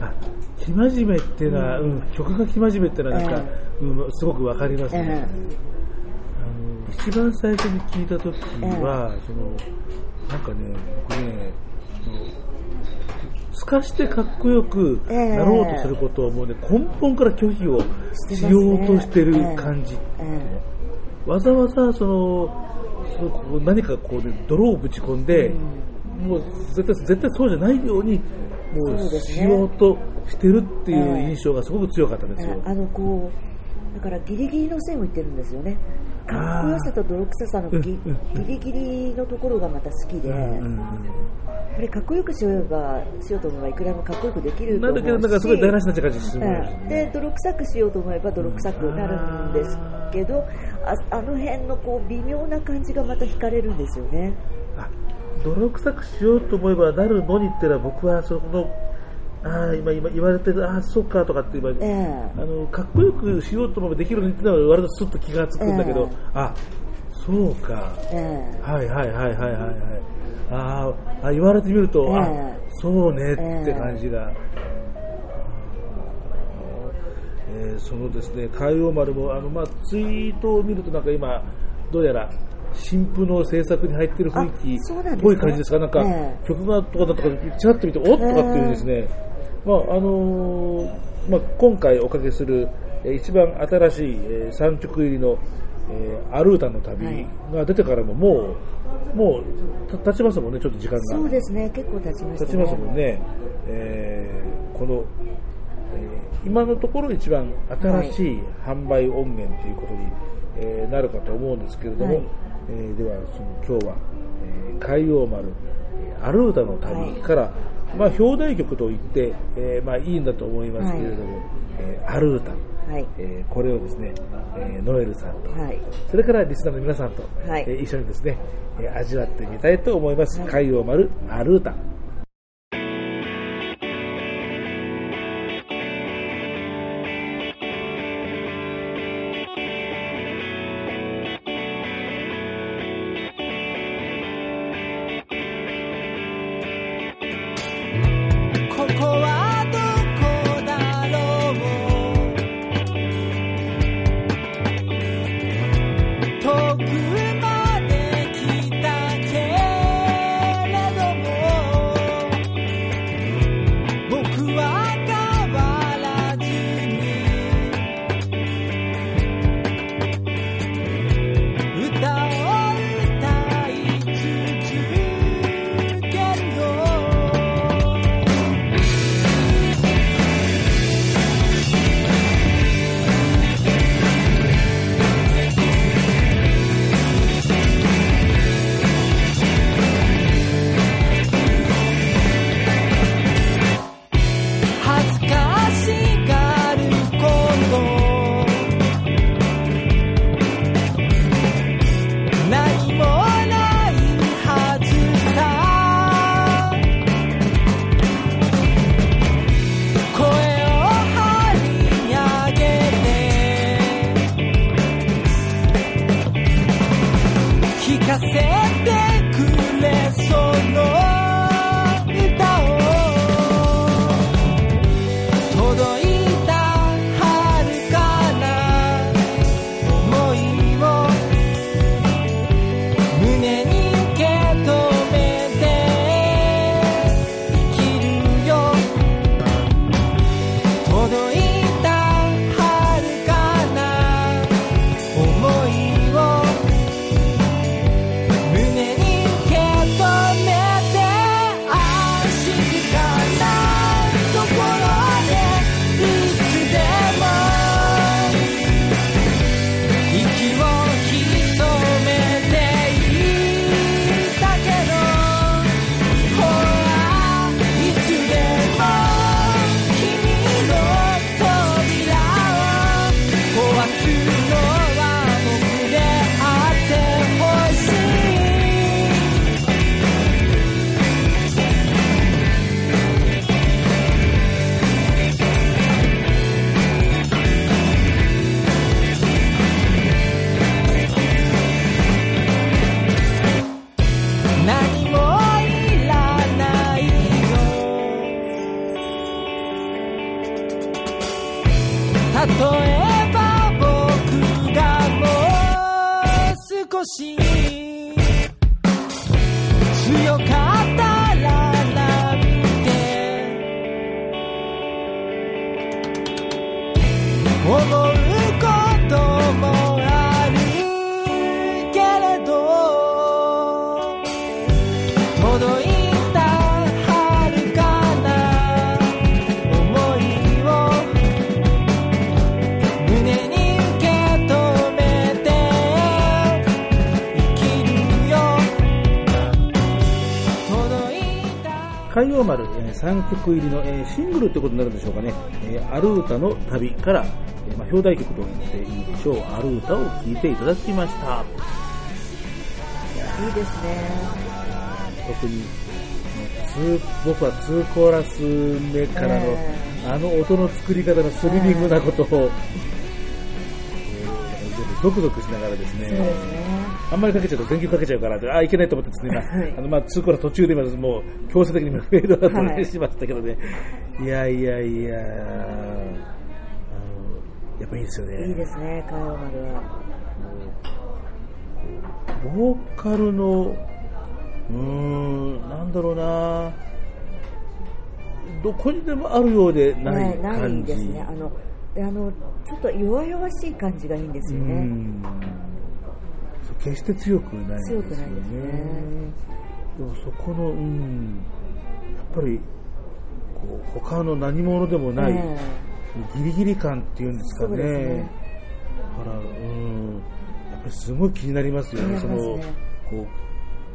あ生真面目っていうのは、うん曲が生真面目っていうのはなんか、うん、すごくわかりますね、えあの一番最初に聞いた時は、そのなんかね僕ね透かしてかっこよくなろうとすることをもうね根本から拒否をしようとしてる感じ、えわざわざそのそう何かこう、ね、泥をぶち込んで、もう絶対絶対そうじゃないようにもそうしようとしてるっていう印象がすごく強かったんですよ。あのこうだからギリギリの線を言ってるんですよね。かっこよさと泥臭さのギリギリのところがまた好きで、うんうんこれかっこよくしようばしようと思えばいくらでもかっこよくできると思うし。なんだけど、なんかすごい台無しにな感じするうん。で泥臭くしようと思えば泥臭くなるんですけどああの辺のこう微妙な感じがまた惹かれるんですよね。あ泥臭くしようと思えばなるのにってのは僕はそのああ今今言われてるああそうかとかって今、ええ。あのかっこよくしようと思えばできるのにってのは割とスッと気がつくんだけど、ええ。あそうか。ええ。はいはいはいはいはいはい。あーあ言われてみると、あえ。えそうねって感じが、えーそのですね。海洋丸もあの、まあ、ツイートを見るとなんか今どうやら新婦の制作に入ってる雰囲気っぽい感じですか？なんか、ええ。曲がとかだとかちらっと見ておっとかっていうですね、まああのーまあ、今回おかけするえー一番新しい、え3曲入りの、えーアルータの旅が出てからももう、もうた経ちますもんね、ちょっと時間が。そうですね結構経ちましたね経ちますもんね。えーこの、えー今のところ一番新しい販売音源ということに、えーなるかと思うんですけれども、はいえーではその今日は、えー海洋丸、えーアルータの旅から、まあ、表題曲と言って、えーまあ、いいんだと思いますけれども、えーアルータ、はい。えーこれをですね、えーノエルさんと、はい。それからリスナーの皆さんと、はい。えー一緒にですね、えー味わってみたいと思います。海洋丸アルータ。3曲入りの、えーシングルってことになるんでしょうかね。えーアルータの旅から、えーまあ、表題曲と言っていいでしょう。アルータを聴いていただきました。いいですね。特に、僕は2コーラス目からの、えあの音の作り方のスリリングなことを、えーゾクゾクしながらですね。あんまりかけちゃうと全曲かけちゃうから、あ、いけないと思ってですね、今、はいあの、まあ、2コー途中で今、もう強制的にフェードアウトはいしましたけどね、い、やいやいや、あの、やっぱいいですよね。いいですね、海洋丸は。ボーカルの、うーん、なんだろうな、どこにでもあるようでないねない感じ。ですね。あの、であの、ちょっと弱々しい感じがいいんですようね。決して強くないんですよね。強くないですね。でもそこの、うん、やっぱり、こう、他の何者でもない、えギリギリ感っていうんですかね。ねだから、うん、やっぱりすごい気になりますよね。そのこう、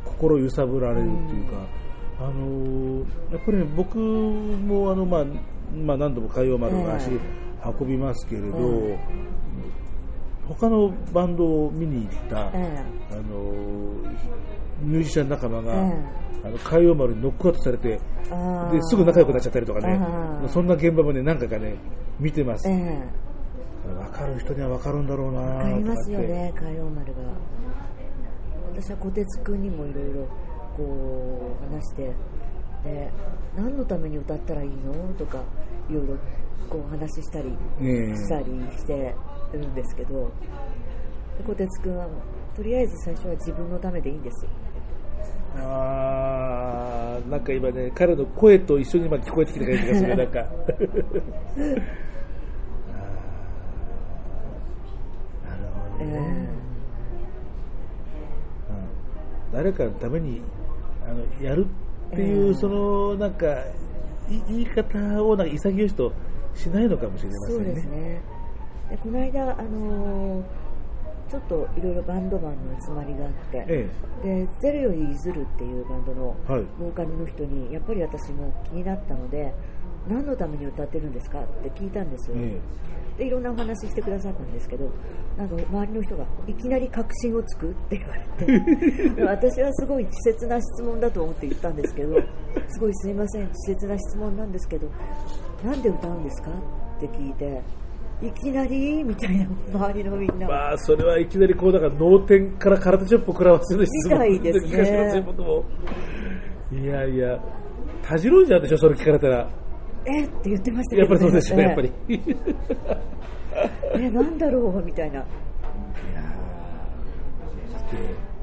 心揺さぶられるっていうか、あのーやっぱりね僕もあの、まあ、まあ何度も海洋丸を足運びますけれど、え他のバンドを見に行った、えあのーミュージシャン仲間が、えあの海洋丸にノックアウトされてですぐ仲良くなっちゃったりとかね。そんな現場もね何回かね見てます、え分えかる人には分かるんだろうなわかりますよね、海洋丸が。私は小鉄くんにもいろいろこう話して、で何のために歌ったらいいの？とかいろいろこう話したりしたりしてるんですけど、で小鉄くんはとりあえず最初は自分のためでいいんです。あーなんか今ね彼の声と一緒に今聞こえてきた感じがするなんか あーなるほどえね、うん誰かのためにあのやるっていう、ええそのなんかい言い方をなんか潔しとしないのかもしれませそうんね。ですね。でこの間、あのーちょっといろいろバンドマンの集まりがあって、えでゼロより譲るっていうバンドのはい。ボーカルの人にやっぱり私も気になったので何のために歌ってるんですかって聞いたんですよ、えでいろんなお話してくださったんですけどなんか周りの人がいきなり確信をつくって言われてで 私はすごい稚拙な質問だと思って言ったんですけどすごいすいません稚拙な質問なんですけどなんで歌うんですかって聞いていきなり？みたいな周りのみんな。まあ、それはいきなりこう、だから脳天から空手チョップを食らわせる質問みたいですね。いやいや、たじろんじゃうでしょ、それ聞かれたら。え？って言ってましたけど、やっぱりそうですよね、やっぱり。えなんだろうみたいな。で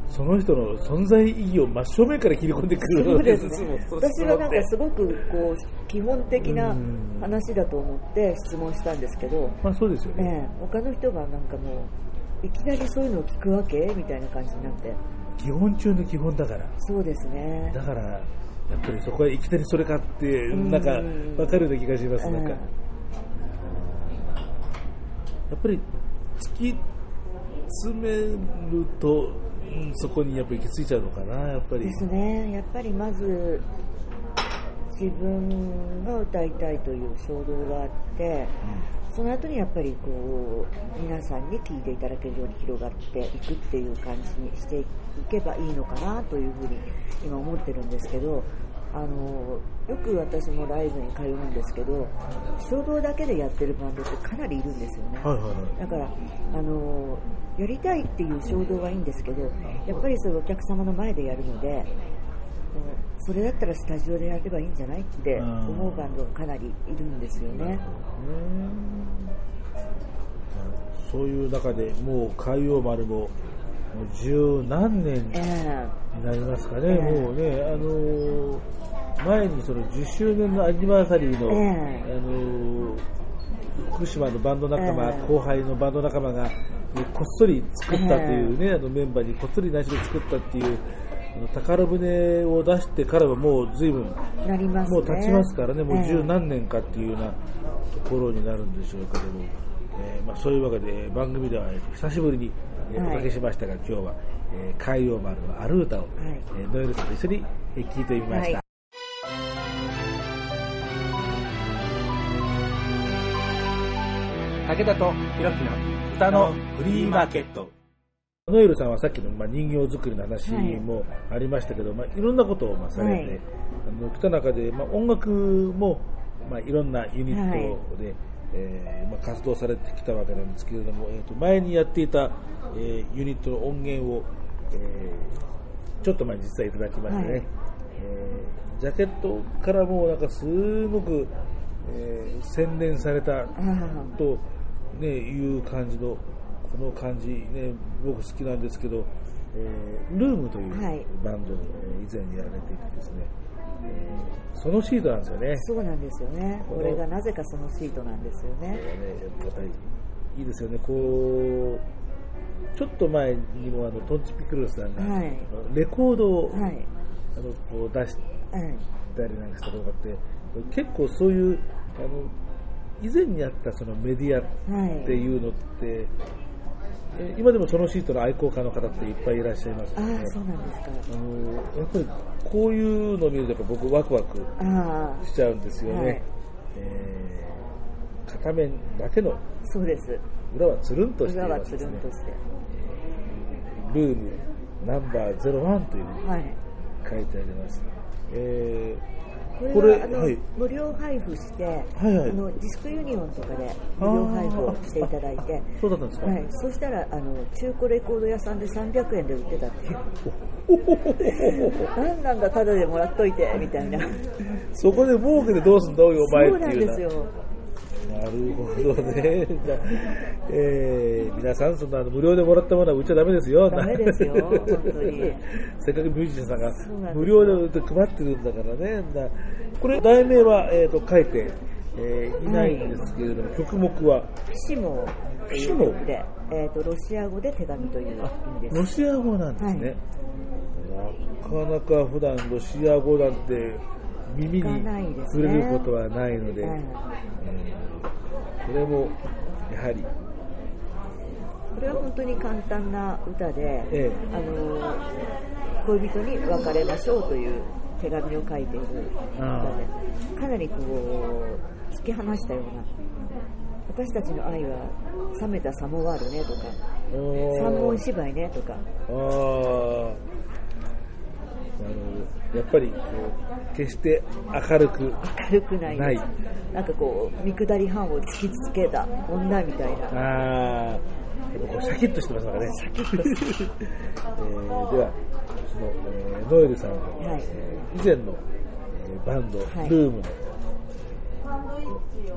その人の存在意義を真正面から切り込んでくるそうですね。私はなんかすごごくこう基本的なうん。話だと思って質問したんですけど、まあそうですよね。ねえ、他の人がなんかもういきなりそういうのを聞くわけみたいな感じになって。基本中の基本だから。そうですね。だから、やっぱりそこはいきなりそれかって、ん。なんか、わかるような気がします。なんか、うんやっぱり、突き詰めると、うんそこにやっぱ行き着いちゃうのかな、やっぱり。ですねやっぱりまず自分が歌いたいという衝動があってその後にやっぱりこう皆さんに聴いていただけるように広がっていくっていう感じにしていけばいいのかなというふうに今思ってるんですけどあのよく私もライブに通うんですけど衝動だけでやってるバンドってかなりいるんですよね。はいはいはい。だからあのやりたいっていう衝動はいいんですけどやっぱりそれお客様の前でやるのでうんそれだったらスタジオでやればいいんじゃないって思うバンドがかなりいるんですよね。そういう中でもう海洋丸も十何年えになりますかね、ええ。もうね、あのー前にその10周年のアニバーサリーの、ええ。あのー福島のバンド仲間、ええ。後輩のバンド仲間が、ねこっそり作ったというね、あのメンバーにこっそり内緒で作ったっていう、宝船を出してからはもう随分、えなりますね。もう経ちますからね、もうええ。十何年かっていうようなところになるんでしょうけども、えーまあ、そういうわけで番組では、えー久しぶりに、おかけしましたが、今日は、えー海洋丸のある歌を、えーノエルさんと一緒にえー聞いてみました。はい武田とひろきの歌のフリーマーケット。ノエルさんはさっきの、まあ、人形作りの話もありましたけど、いまあ、いろんなことを、まあ、されて、はい。あの来た中で、まあ、音楽も、まあ、いろんなユニットで、えーまあ、活動されてきたわけなんですけれども、えー、と前にやっていた、えーユニットの音源を、えーちょっと前に実はいただきましてね、はい。えージャケットからもうなんかすごく、えー洗練されたあと、ね、いう感じの、この感じ、ね、僕好きなんですけど、えールームというはいバンドを、えー以前にやられていてですね、えーそのシートなんですよね。そうなんですよね。これがなぜかそのシートなんですよね。ね、やっぱりいいですよね。こう、ちょっと前にもあのトンチピクルスさんが、はいレコードを、はい。あのこう出しはい。たりなんかしたことがあって、結構そういう、あの、以前にあったそのメディアはい。っていうのって、え今でもそのシートの愛好家の方っていっぱいいらっしゃいますよね。、そうなんですか。あのやっぱりこういうのを見るとやっぱ僕ワクワクしちゃうんですよね。はいえー片面だけのそうです。裏はつるんとしてい裏はますねつるんとして。ルームナンバー01というふうにはい。書いてあります。えこれこれはあの、はい。無料配布して、はいはい。あのディスクユニオンとかで無料配布をしていただいて、ーそうだったんですか、はい、そしたらあの中古レコード屋さんで300円で売ってたっていう。何なんだ、ただでもらっといてみたいな。そこで儲けてどうすんだおいお前そうっていうな。なんですよ。なるほどね。なえー皆さん、そんな無料でもらったものは売っちゃダメですよ。ダメですよ本当に せっかくミュージシャンさんが無料で売って配ってるんだからね。なこれ、題名は、えー、と書いて、えーいないんですけれども、曲目は、ピシモという曲で、えー、とロシア語で手紙という意味です。ロシア語なんですね。なかなか普段ロシア語なんて耳に聞かないですることはないので、はい。えーこれもやはり、これは本当に簡単な歌で、ええ。あの恋人に別れましょうという手紙を書いている歌あで、かなりこう突き放したような、私たちの愛は冷めたサモワールねとか、三文芝居ねとか、あーなるほど。やっぱりこう決して明るく明るくないないなんかこう見下り班を突きつけた女みたいな。あーやっぱこうシャキッとしてますからね。シャキッとする えーでは、その、えーノエルさんの、はいえー以前の、えーバンド、はいルームの、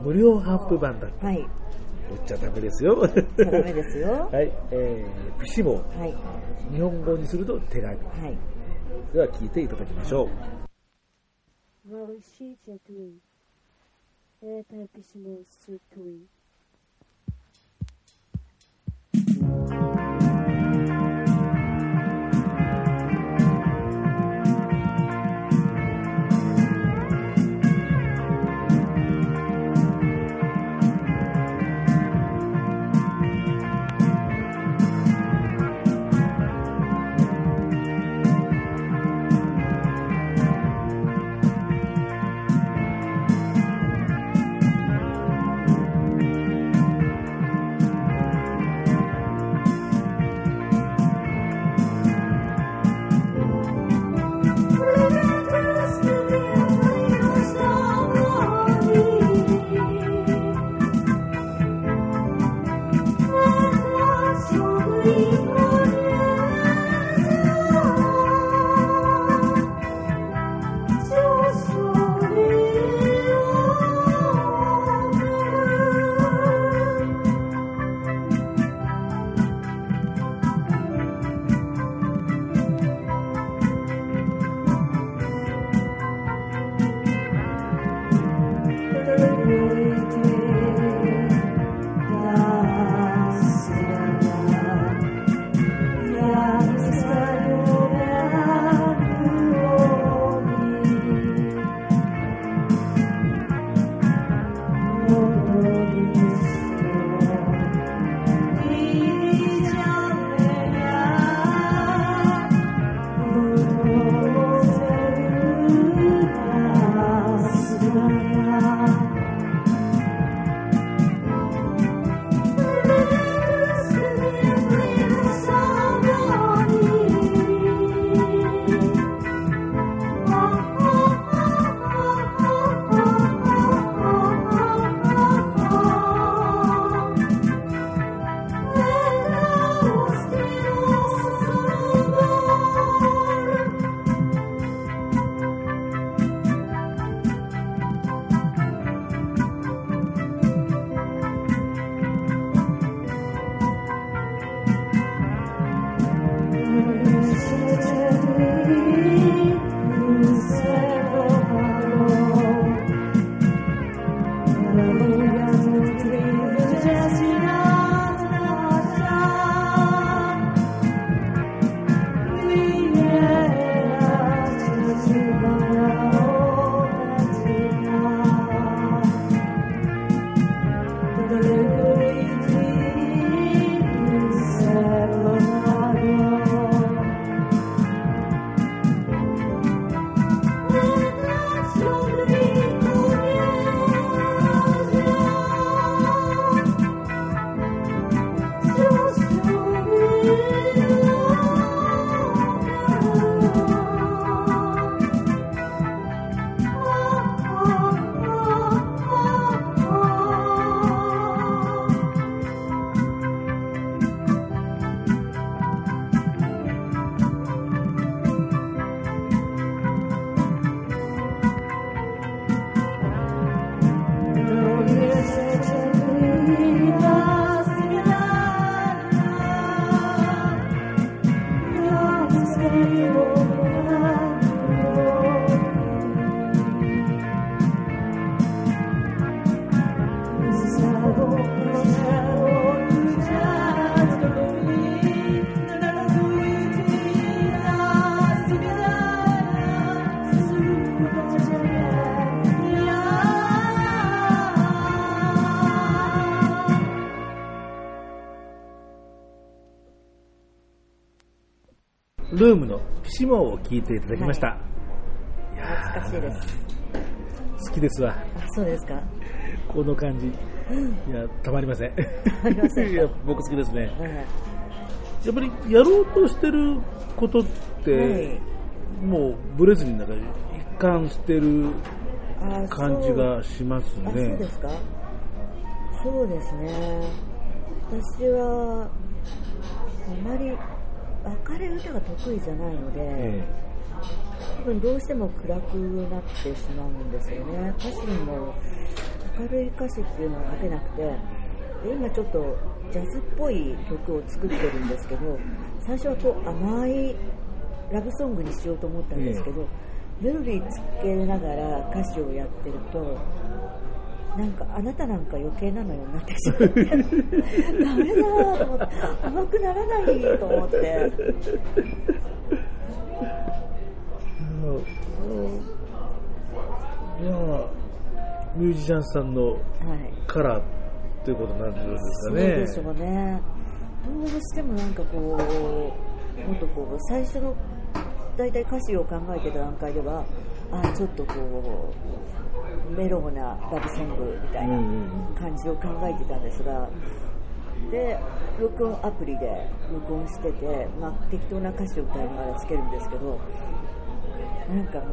無料ハンプ版だった。はい、売っちゃダメですよ。ダメですよ。はい、えー、ピシモ、はい、日本語にすると手紙。はい。では聞いていただきましょう。 Вращите клей. Это письмо судьбы.「 のピシモを聞いていただきました。いやー懐かしいです。好きですわ。あ、そうですか。この感じ。いや、たまりません。いや、僕好きですね。はいやっぱりやろうとしてることって、はいもうブレずになんか一貫してるあ感じがしますそうあ、そうねで。すか？そうですね。私は、あまり明るい歌が得意じゃないので、え多分どうしても暗くなってしまうんですよね。歌詞にも明るい歌詞っていうのは書けなくて、で今ちょっとジャズっぽい曲を作ってるんですけど、最初はこう甘いラブソングにしようと思ったんですけど、メロディーつけながら歌詞をやってると、なんかあなたなんか余計なのよなってしまって、ダメだと思って、甘くならないと思って。いやミュージシャンさんのはいカラーっていうことになるんですそうかね。でしょうね。どうしてもなんかこう、もっとこう、最初の大体歌詞を考えてた段階では、あちょっとこう、メローなラブソングみたいな感じを考えてたんですが、で、録音アプリで録音してて、まあ、適当な歌詞を歌いながらつけるんですけど、なんかもう、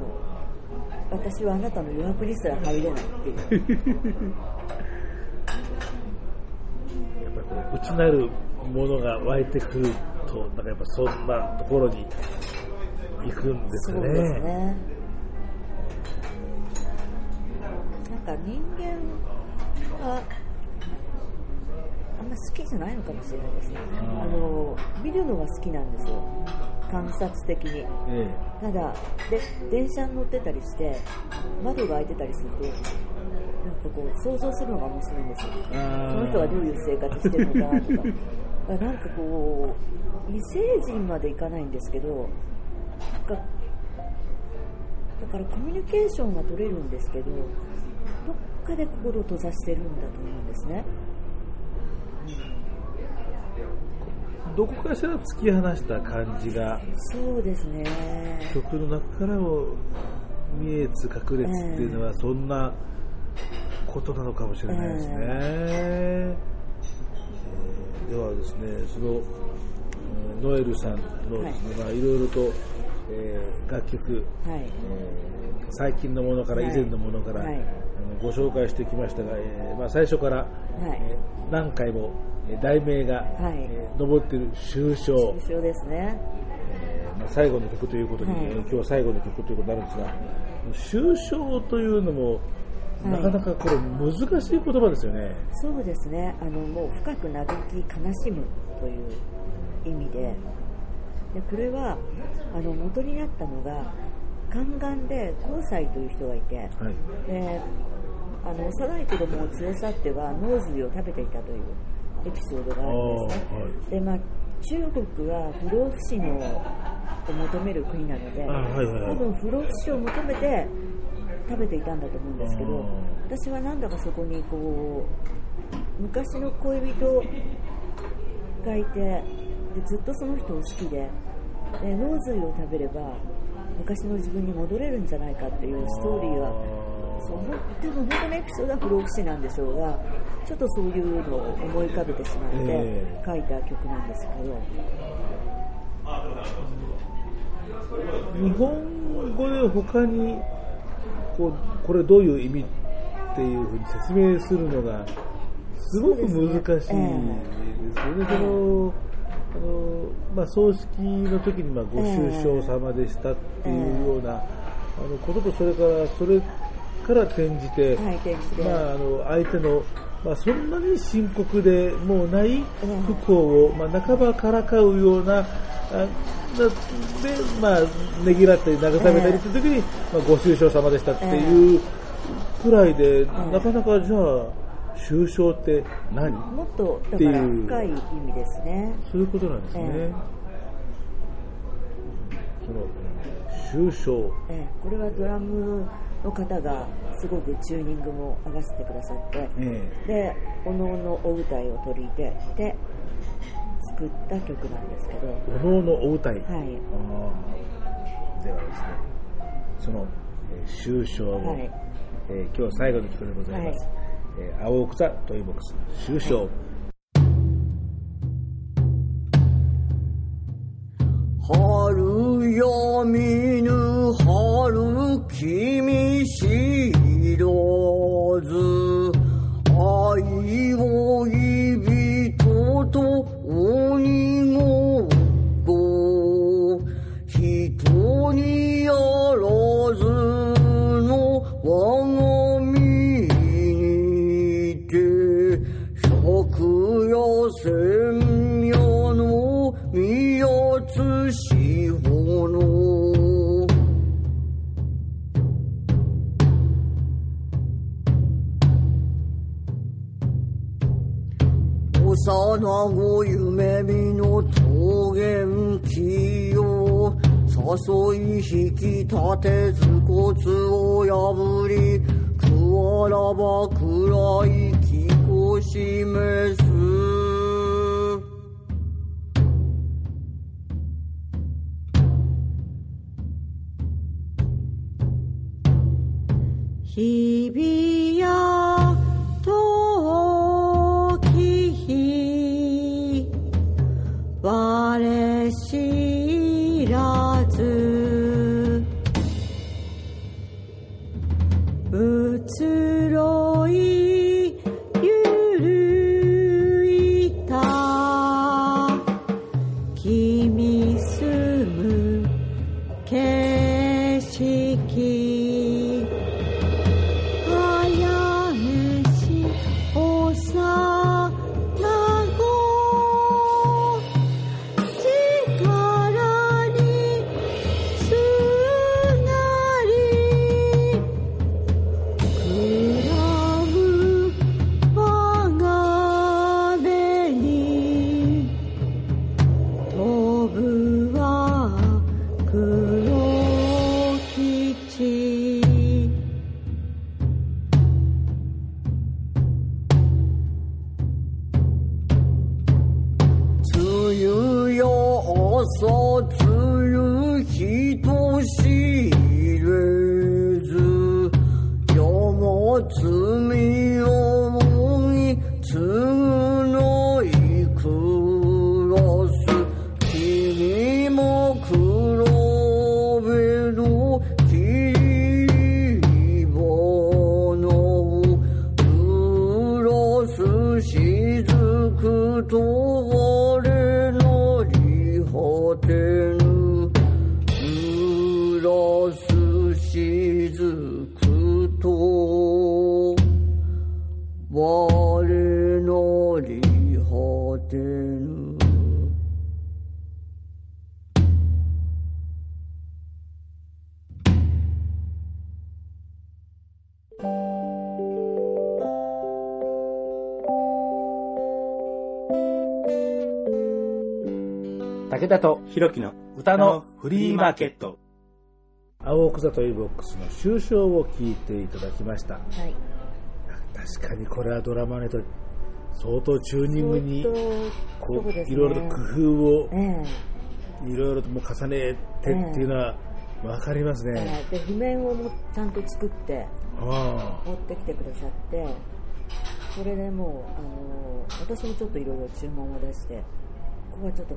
私はあなたの余白にすら入れないっていう。やっぱりこう内なるものが湧いてくると、なんかやっぱそんなところに行くんですかそうですね。か人間はあんま好きじゃないのかもしれないですね。あの見るのが好きなんですよ。観察的に。えただで電車に乗ってたりして窓が開いてたりすると。なんかこう想像するのが面白いんですよ。その人はどういう生活してるのかなとか。なんかこう、異星人までいかないんですけど、なんかだからコミュニケーションは取れるんですけど、どっかで心を閉ざしてるんだと思うんですね。どこかしら突き放した感じがそうですね。曲の中からも見えつ隠れつっていうのはそんなことなのかもしれないですね、えーではですねそのえーノエルさんのですね、いまあ、いろいろと、えー楽曲、はい。えー最近のものから以前のものから、ご紹介してきましたが、えーまあ、最初から、えー何回もえー題名が、はい。えー上っている終章、一緒ですね。えーまあ、最後の曲ということに、はい。えー今日は最後の曲ということになるんですが終章というのも、はい。なかなかこれ難しい言葉ですよね。そうですね。あの、もう深く嘆き、悲しむという意味で、でこれはあの元になったのが宦官で交際という人がいて、はい。であの幼い子供を連れ去っては脳髄を食べていたというエピソードがあるんですね。はい。でまあ、中国は不老不死のを求める国なので、あはいはいはい。多分不老不死を求めて食べていたんだと思うんですけど私はなんだかそこにこう昔の恋人がいてでずっとその人を好きでで脳髄を食べれば昔の自分に戻れるんじゃないかっていうストーリーは多分本当のエピソードは不老不死なんでしょうがちょっとそういうのを思い浮かべてしまってえ書いた曲なんですけど、日本語で他にこうこれどういう意味っていうふうに説明するのがすごく難しいですよね。そのあのまあ、葬式の時にまあご愁傷様でしたっていうような、あのこととそれからそれから転じて、はいまあ、あの相手の、まあ、そんなに深刻でもうない不幸を、まあ、半ばからかうようなあなで、まあ、ねぎらったり慰めたりって時に、まあ、ご愁傷様でしたっていうくらいで、なかなかじゃあ愁傷って何？もっとだからいう深い意味ですね。そういうことなんですね。えその愁傷。ええ。これはドラムの方がすごくチューニングも合わせてくださって、えでおのおのお歌いを取り入れて作った曲なんですけど、おのおのお歌い、はい。ではですねその、えー、終章を、はい。えー今日最後の曲でございます、えー青草トイボックス。終章、春よ見ぬ春君知らず愛を人とと鬼ごっこ。人にやらずの我が身にて百夜千夜宮津志保の幼子夢見の桃源記よ誘い引き立てず骨を破り桑らば暗い気を示す。日々我のり果てぬ。武田との歌のフリーマーケット。青草といボックスの終章を聞いていただきました、はい。確かにこれはドラマネと相当チューニングにこそうね。いろいろと工夫をええ。いろいろともう重ねてっていうのは分かりますえね。えで譜面をもちゃんと作ってあ。持ってきてくださってそれでもうあの私もちょっといろいろ注文を出してここはちょっと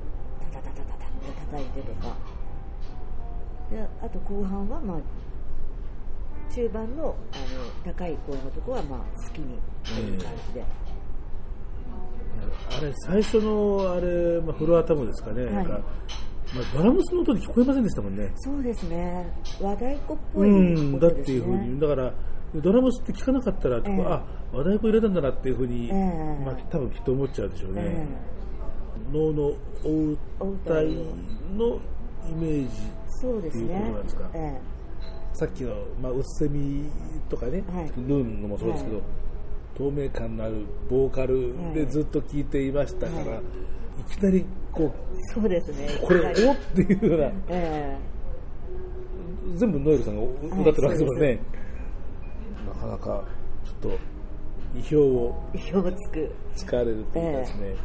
タタタタタタって叩いてとか。であと後半はまあ中盤のあの高い声のとこはまあ好きにという感じで、あ、あれ最初のあれ、まあ、フロアタムですかね、はい。なんかまあ、ドラムスの音に聞こえませんでしたもんね。そうですね。和太鼓っぽういん、だ音ですね。っていうふうに、だから、ドラムスって聞かなかったら、ええ。あ和太鼓入れたんだなっていうふうに、ええ。まあ、多分きっと思っちゃうでしょうね。え能のおお歌いのイメージ、そうですねっていうことなんですか。えさっきの、まあ、うっせみとかね、はい。ルーンのもそうですけど、はい。透明感のあるボーカルでずっと聴いていましたから、はい。い、きなりこえそうですね。う、これ、はいおっていうような、え全部ノエルさんが歌ってるわけですもんね。なかなか、ちょっと、意表をえ意表つく。使われるっていうかですね、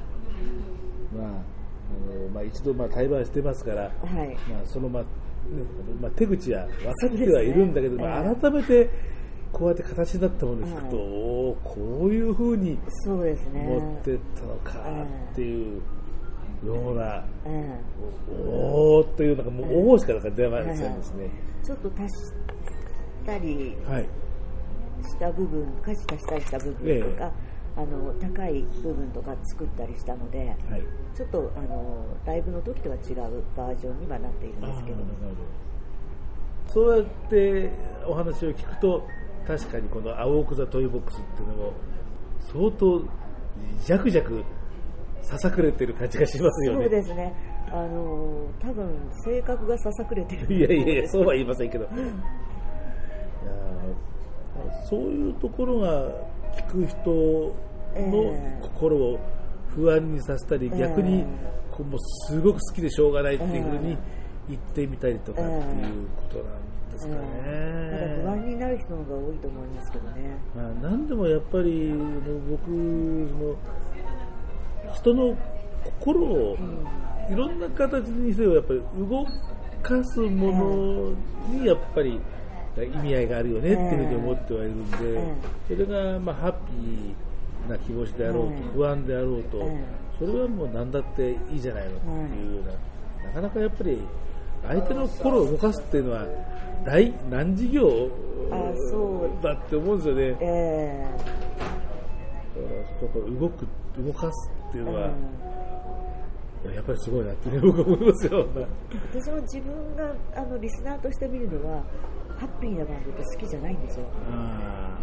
まあ、あのまあ、一度まあ対バンしてますから、はい。まあ、そのまあ、ねまあ、手口は分かってはいるんだけど、ねまあ、改めてこうやって形になったものを聞くと、はいおーこういうふうに持ってったのかっていうような、ええ。おーっていう、なんかもう、おーしかなんか出ませんですね。ちょっと足したりはい。した部分歌詞足したりした部分とか、あの高い部分とか作ったりしたのではい。ちょっとあのライブの時とは違うバージョンにはなっているんですけど。そうやってお話を聞くと、確かにこの青奥座トイボックスっていうのも、相当、じゃくじゃくささくれてる感じがしますよね。そうですねあの多分性格がささくれてるいやいやいや、そうは言いませんけど。いやーそういうところが聞く人のええ心を不安にさせたり、逆にえこうもうすごく好きでしょうがないっていうふうに言ってみたりとかっていうことなんですかね。ええただ不安になる人の方が多いと思いますけどね。まあ、何でもやっぱり僕その人の心をいろんな形にせよやっぱり動かすものにやっぱり意味合いがあるよねっていうふうに思ってはいるんでえそれがまあハッピーな気持ちであろうとええ不安であろうとええそれはもう何だっていいじゃないのっていうようななかなかやっぱり相手の心を動かすっていうのは大難事業だって思うんですよね。ええ。だからちょっと動く、動かすっていうのは、いややっぱりすごいなってね、僕は思いますよ。私も自分があのリスナーとして見るのはハッピーなバンドって好きじゃないんですよ。あ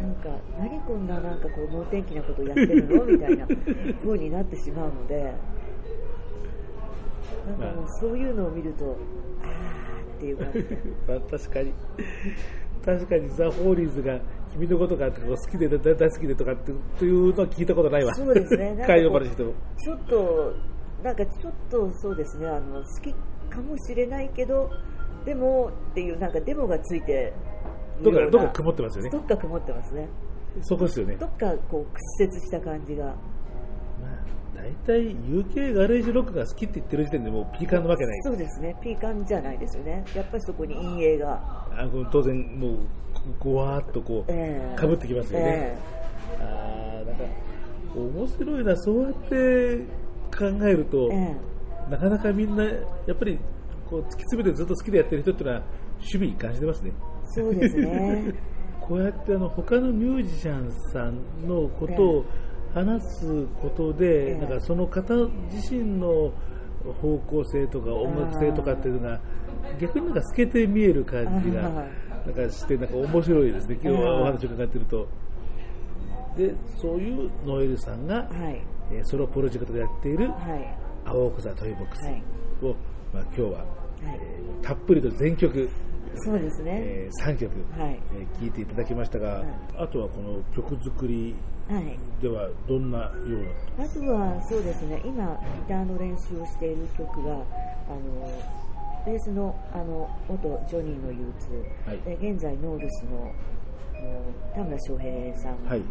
なんか何こんななんかこう能天気なことやってるの？みたいな風になってしまうのでなんかもうそういうのを見るとあーっていう感じで。ーまあ確かに、確かにザ・ホーリーズが君のことが好きでだ大好きでとかってというのは聞いたことないわ。そうですね。なんか。ちょっとなんかちょっとそうですね。あの好きかもしれないけどでもっていうなんかデモがついてどっか、曇ってますよねど。っか曇ってますねそこですよね。どっかこう屈折した感じがまあ、大体 UK ガレージロックが好きって言ってる時点でもうピーカンなわけない。そうですねピーカンじゃないですよねやっぱりそこに陰影があの当然もう、ごわーっとこう、ええかぶってきますよね。あーなんか面白いな、そうやって考えると、ええなかなかみんな、やっぱりこう突き詰めてずっと好きでやってる人っていうのは、趣味に感じてますね。そうですね。こうやってあの他のミュージシャンさんのことを話すことで、ええ。なんかその方自身の方向性とか音楽性とかっていうのが、逆になんか透けて見える感じがなんかして、なんか面白いですね、今日はお話を伺ってると。で、そういうノエルさんが、はい。えーソロプロジェクトでやっているはい。青奥座トイボックスはい。を、まあ、今日はえーたっぷりと全曲、そうですね。え3曲、はい。えー聴いていただきましたが、あとはこの曲作りはい。ではどんなようなあとはそうですね、今、ギターの練習をしている曲が、あのベースのあの元ジョニーの憂鬱、はい。で現在、ノールスの田村翔平さんがはい。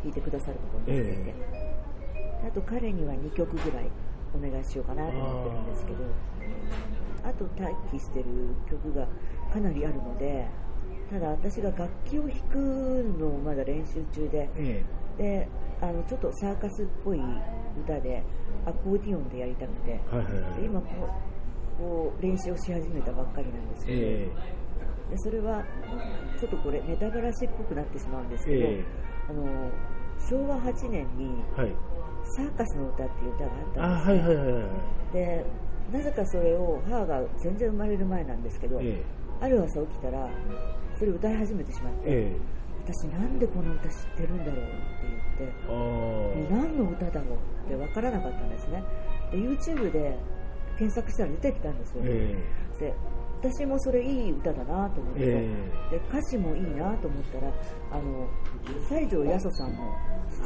弾いてくださることになっていて、あと彼には2曲ぐらいお願いしようかなと思ってるんですけど、あと待機してる曲がかなりあるので、ただ私が楽器を弾くのをまだ練習中で、えであのちょっとサーカスっぽい歌でアコーディオンでやりたくて、えはいはいはい。で今こうこう練習をし始めたばっかりなんですけど、えでそれはちょっとこれネタバラシっぽくなってしまうんですけど、えあの昭和8年にえはい「サーカスの歌」っていう歌があったあんです、ね。はいはいはいはいでなぜかそれを母が全然生まれる前なんですけど、えある朝起きたらそれを歌い始めてしまって、ええ。私なんでこの歌知ってるんだろうって言って何の歌だろうって分からなかったんですね。で YouTube で検索したら出てきたんですよ、えで私もそれいい歌だなと思って、えで歌詞もいいなと思ったらあの西条八十さんの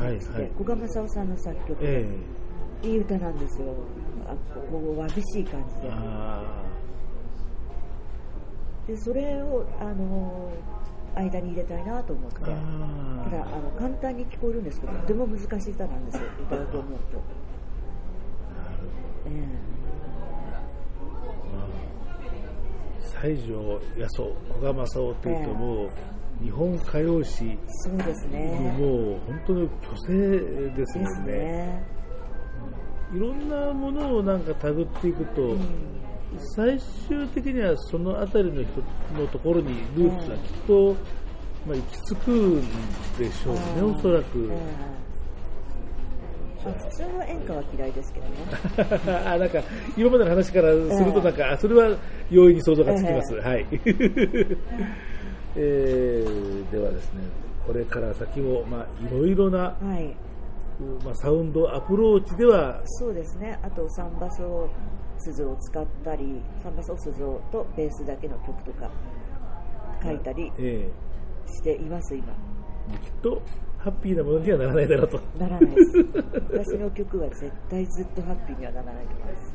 はい作詞で、はい。古賀正夫さんの作曲いい歌なんですよ。あこうわびしい感じで。あでそれをあの間に入れたいなと思って。あただああの簡単に聞こえるんですけどとても難しい歌なんですよ。歌うと思うと、西条八十古賀正夫というともう日本歌謡史えそうですのねもう本当に虚勢ですもんね。ね。いろんなものをなんか手繰っていくと、うん最終的にはその辺りの人のところにルーツがきっと、まあ、行き着くんでしょうね、うん。おそらく。普通の演歌は嫌いですけどね。あなんか今までの話からするとなんか、あそれは容易に想像がつきます、はい、えーではですねこれから先も、まあ、いろいろな、はい。まあ、サウンドアプローチではそうですね。あとサンバソ鈴を使ったりサンバソ鈴とベースだけの曲とか書いたりえしています今。ーきっとハッピーなものにはならないだろうと。ならないです。私の曲は絶対ずっとハッピーにはならないと思います。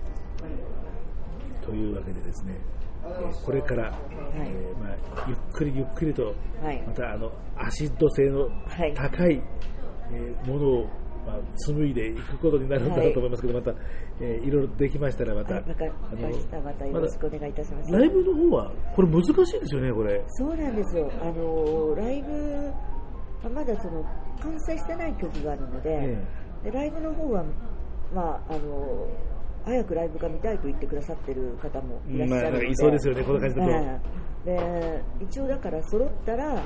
というわけでですね、えーこれから、えーまあ、ゆっくりゆっくりとはい。またあのアシッド性のはい。高い、えーものを、まあ、紡いでいくことになるんだろうと思いますけど、また、えーいろいろできましたらまた、はい、ました。またよろしくお願いいたします、ライブの方はこれ難しいですよねこれ。そうなんですよ。あのライブあまだその完成してない曲があるので,、えでライブの方はまああの早くライブが見たいと言ってくださってる方もいらっしゃるので、まあいそうですよねこの感じだとええで一応だから揃ったら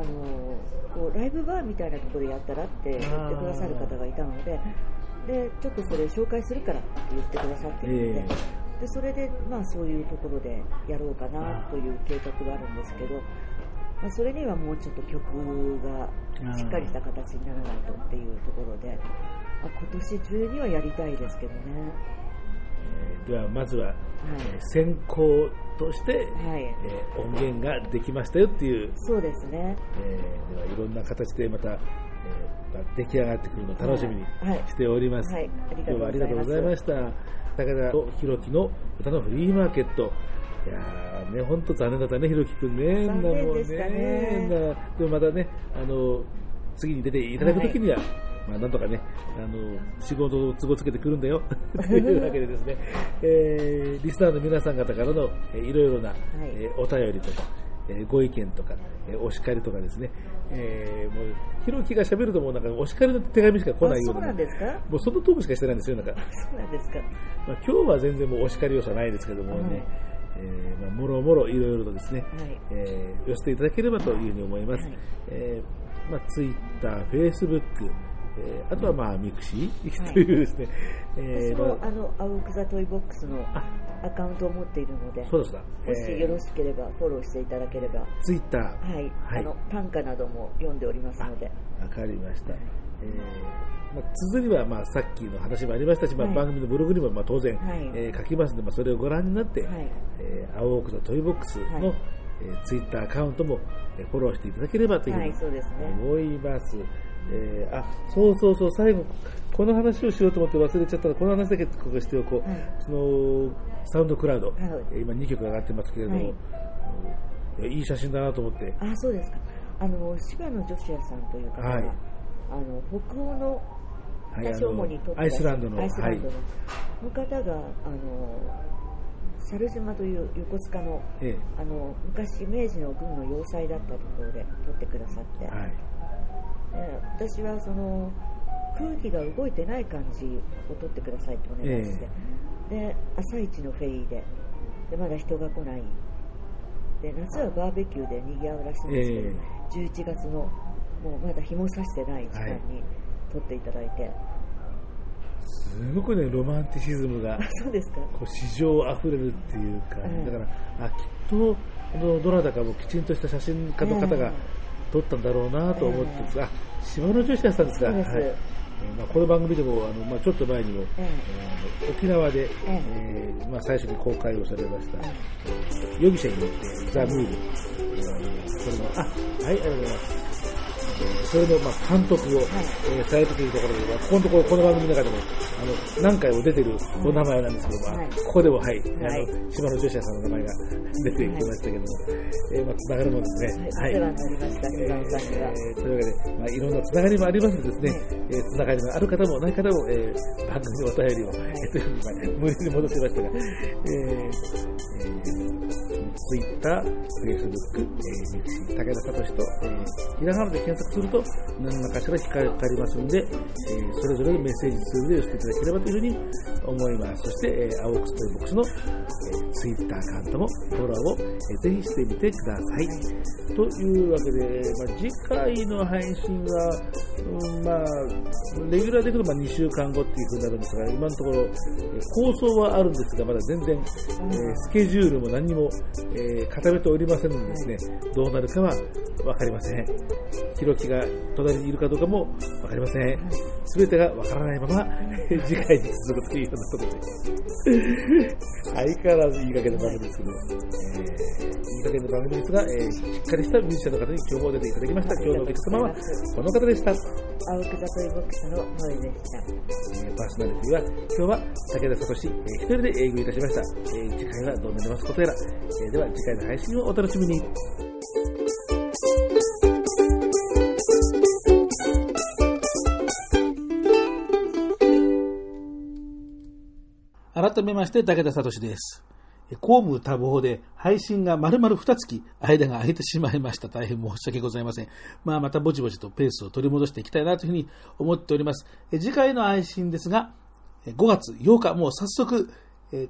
あのこうライブバーみたいなところでやったらって言ってくださる方がいたのででちょっとそれ紹介するからって言ってくださってるので,、えでそれで、まあ、そういうところでやろうかなという計画があるんですけど、まあ、それにはもうちょっと曲がしっかりした形にならないとっていうところで、まあ、今年中にはやりたいですけどね。えーではまずは、えー先行として、はい。えー音源ができましたよっていう、そうですね。えーではいろんな形でまた、えーまあ出来上がってくるのを楽しみにはい。しております、今日はありがとうございました。高田とひろきの歌のフリーマーケット。いやーね、本当残念だったね、ひろきくんね。残念でしたね。でもまたね、あの、次に出ていただくときには、まあ、なんとかね、あの、仕事を都合つけてくるんだよ。というわけでですね、えーリスナーの皆さん方からの、えーいろいろな、えーお便りとか、えーご意見とか、えーお叱りとかですね、えーもう、ひろきが喋るともうなんかお叱りの手紙しか来ないような、あそうなんですか？もうそのトークしかしてないんですよ、なんか。そうなんですか。まあ、今日は全然もうお叱り要素はないですけどもね、はいえーまあ、もろもろいろいろとですね、はいえー寄せていただければというふうに思います。はいえーまあ、ツイえーあとはまあミクシー、はい。というですね、え私も、ーまああの、 Awoke The Toy Box のあ。アカウントを持っているので、そうですか、もしよろしければフォローしていただければ、ツイッター、はい、はい。あの短歌なども読んでおりますので、わかりました。えーまあ、綴りはまあさっきの話もありましたし、まあ、はい番組のブログにもまあ当然、はい。えー書きますので、まあ、それをご覧になって、はい。えー Awoke The Toy Box の、はい。えーツイッターアカウントも、えーフォローしていただければというふうにはいそうですね。思います。えーあそうそうそう、最後、この話をしようと思って忘れちゃったら、この話だけここしておこう、はい。そのサウンドクラウド、はい。えー今2曲上がってますけれども、はい。うんいやいい写真だなと思って、あそうですか。あの柴野女子屋さんという方は、はい。あの北欧のはい私主に撮ってアイスランドのアイスランドの,、はいの方があの猿島という横須賀のえあの昔明治の軍の要塞だったところで撮ってくださって、えはいで私はその空気が動いてない感じを撮ってくださいとお願いして、で朝一のフェリーで。でまだ人が来ない。で夏はバーベキューで賑わうらしいんですけど、え11月のもうまだ日も差してない時間に撮っていただいて、すごくね、ロマンティシズムがあそうですか。こう市場あふれるっていうか、うん。だから、あきっとどなたかもきちんとした写真家の方が撮ったんだろうなと思ってですが、島の女子屋さんですが、はい。えーまあ、この番組でもあの、まあ、ちょっと前にも、ええ。ー沖縄で、ええ。ーまあ、最初に公開をされました、えー容疑者に乗ってザ・ムービー、えーこれのあはいありがとうございます。えーそれのまあ監督を、えーされてというところで、まあここのところ、この番組の中でも、あの、何回も出てるお名前なんですけども、あはい。ここでも、はい、はい。あの、島の女子屋さんの名前が出てきましたけども、えーまあ、つながるもんですね。はい、お世話になりました、え日野さんには。ーというわけで、まあ、いろんなつながりもありますのでですね、はい。えーつながりのある方もない方も、えー番組のお便りを、えーというふうに、まあ、無理に戻しましたが、えーえー、ツイッター、フェイスブック、えー、ミクシー、武田聡と、えー、ひらがなで検索すると、何らかしら引っかかりますので、えー、それぞれメッセージツールで寄せていただければというふうに思います。そして、えー、 Awoke The Toy Box の、えー、ツイッターアカウントもフォローを、えー、ぜひしてみてください。というわけで、まあ、次回の配信は、うん、まあ、レギュラーでいくとまあ2週間後っていうふうになるんですが、今のところ、構想はあるんですが、まだ全然、えースケジュールも何も、えー固めておりませんのでですね、どうなるかはわかりません。ひろきが隣にいるかどうかもわかりません。すべてがわからないまま、次回に続くというようなことで、相変わらずいい加減な番組ですけど、えーいい加減な番組ですが、えーしっかりしたミュージシャンの方に今日も出ていただきました。今日のお客様はこの方でした。青くざといボックスの萌えでした。えーパーソナリティは、今日は武田聡、えー一人で営業いたしました。えー次回はどうなりますことやら、えーでは次回の配信をお楽しみに。改めまして武田聡です。公務多忙で配信が丸々2月間が空いてしまいました。大変申し訳ございません。まあまたぼちぼちとペースを取り戻していきたいなというふうに思っております。次回の配信ですが、5月8日、もう早速、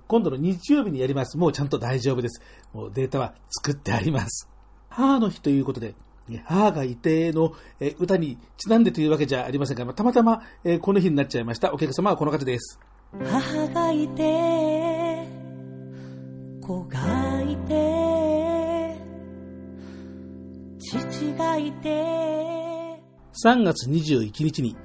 今度の日曜日にやります。もうちゃんと大丈夫です。もうデータは作ってあります。母の日ということで、母がいての歌にちなんでというわけじゃありませんが、またまたまこの日になっちゃいました。お客様はこの方です。母がいて子がいて父がいて。3月21日に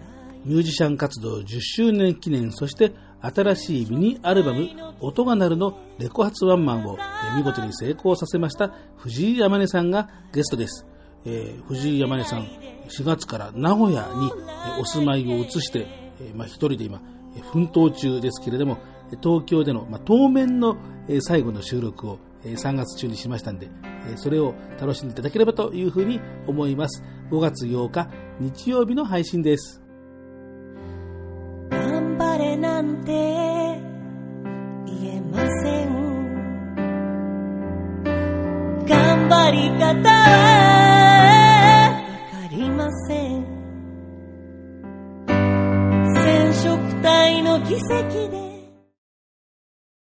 ミュージシャン活動10周年記念そして新しいミニアルバム「音が鳴る」のレコ発ワンマンを見事に成功させました藤井山根さんがゲストです、えー藤井山根さん4月から名古屋にお住まいを移して、えーまあ、一人で今奮闘中ですけれども東京での、まあ、当面のえ最後の収録をえー3月中にしましたんで、えそれを楽しんでいただければというふうに思います。5月8日日曜日の配信です。頑張れなんて言えません頑張り方はわかりません体の奇跡で。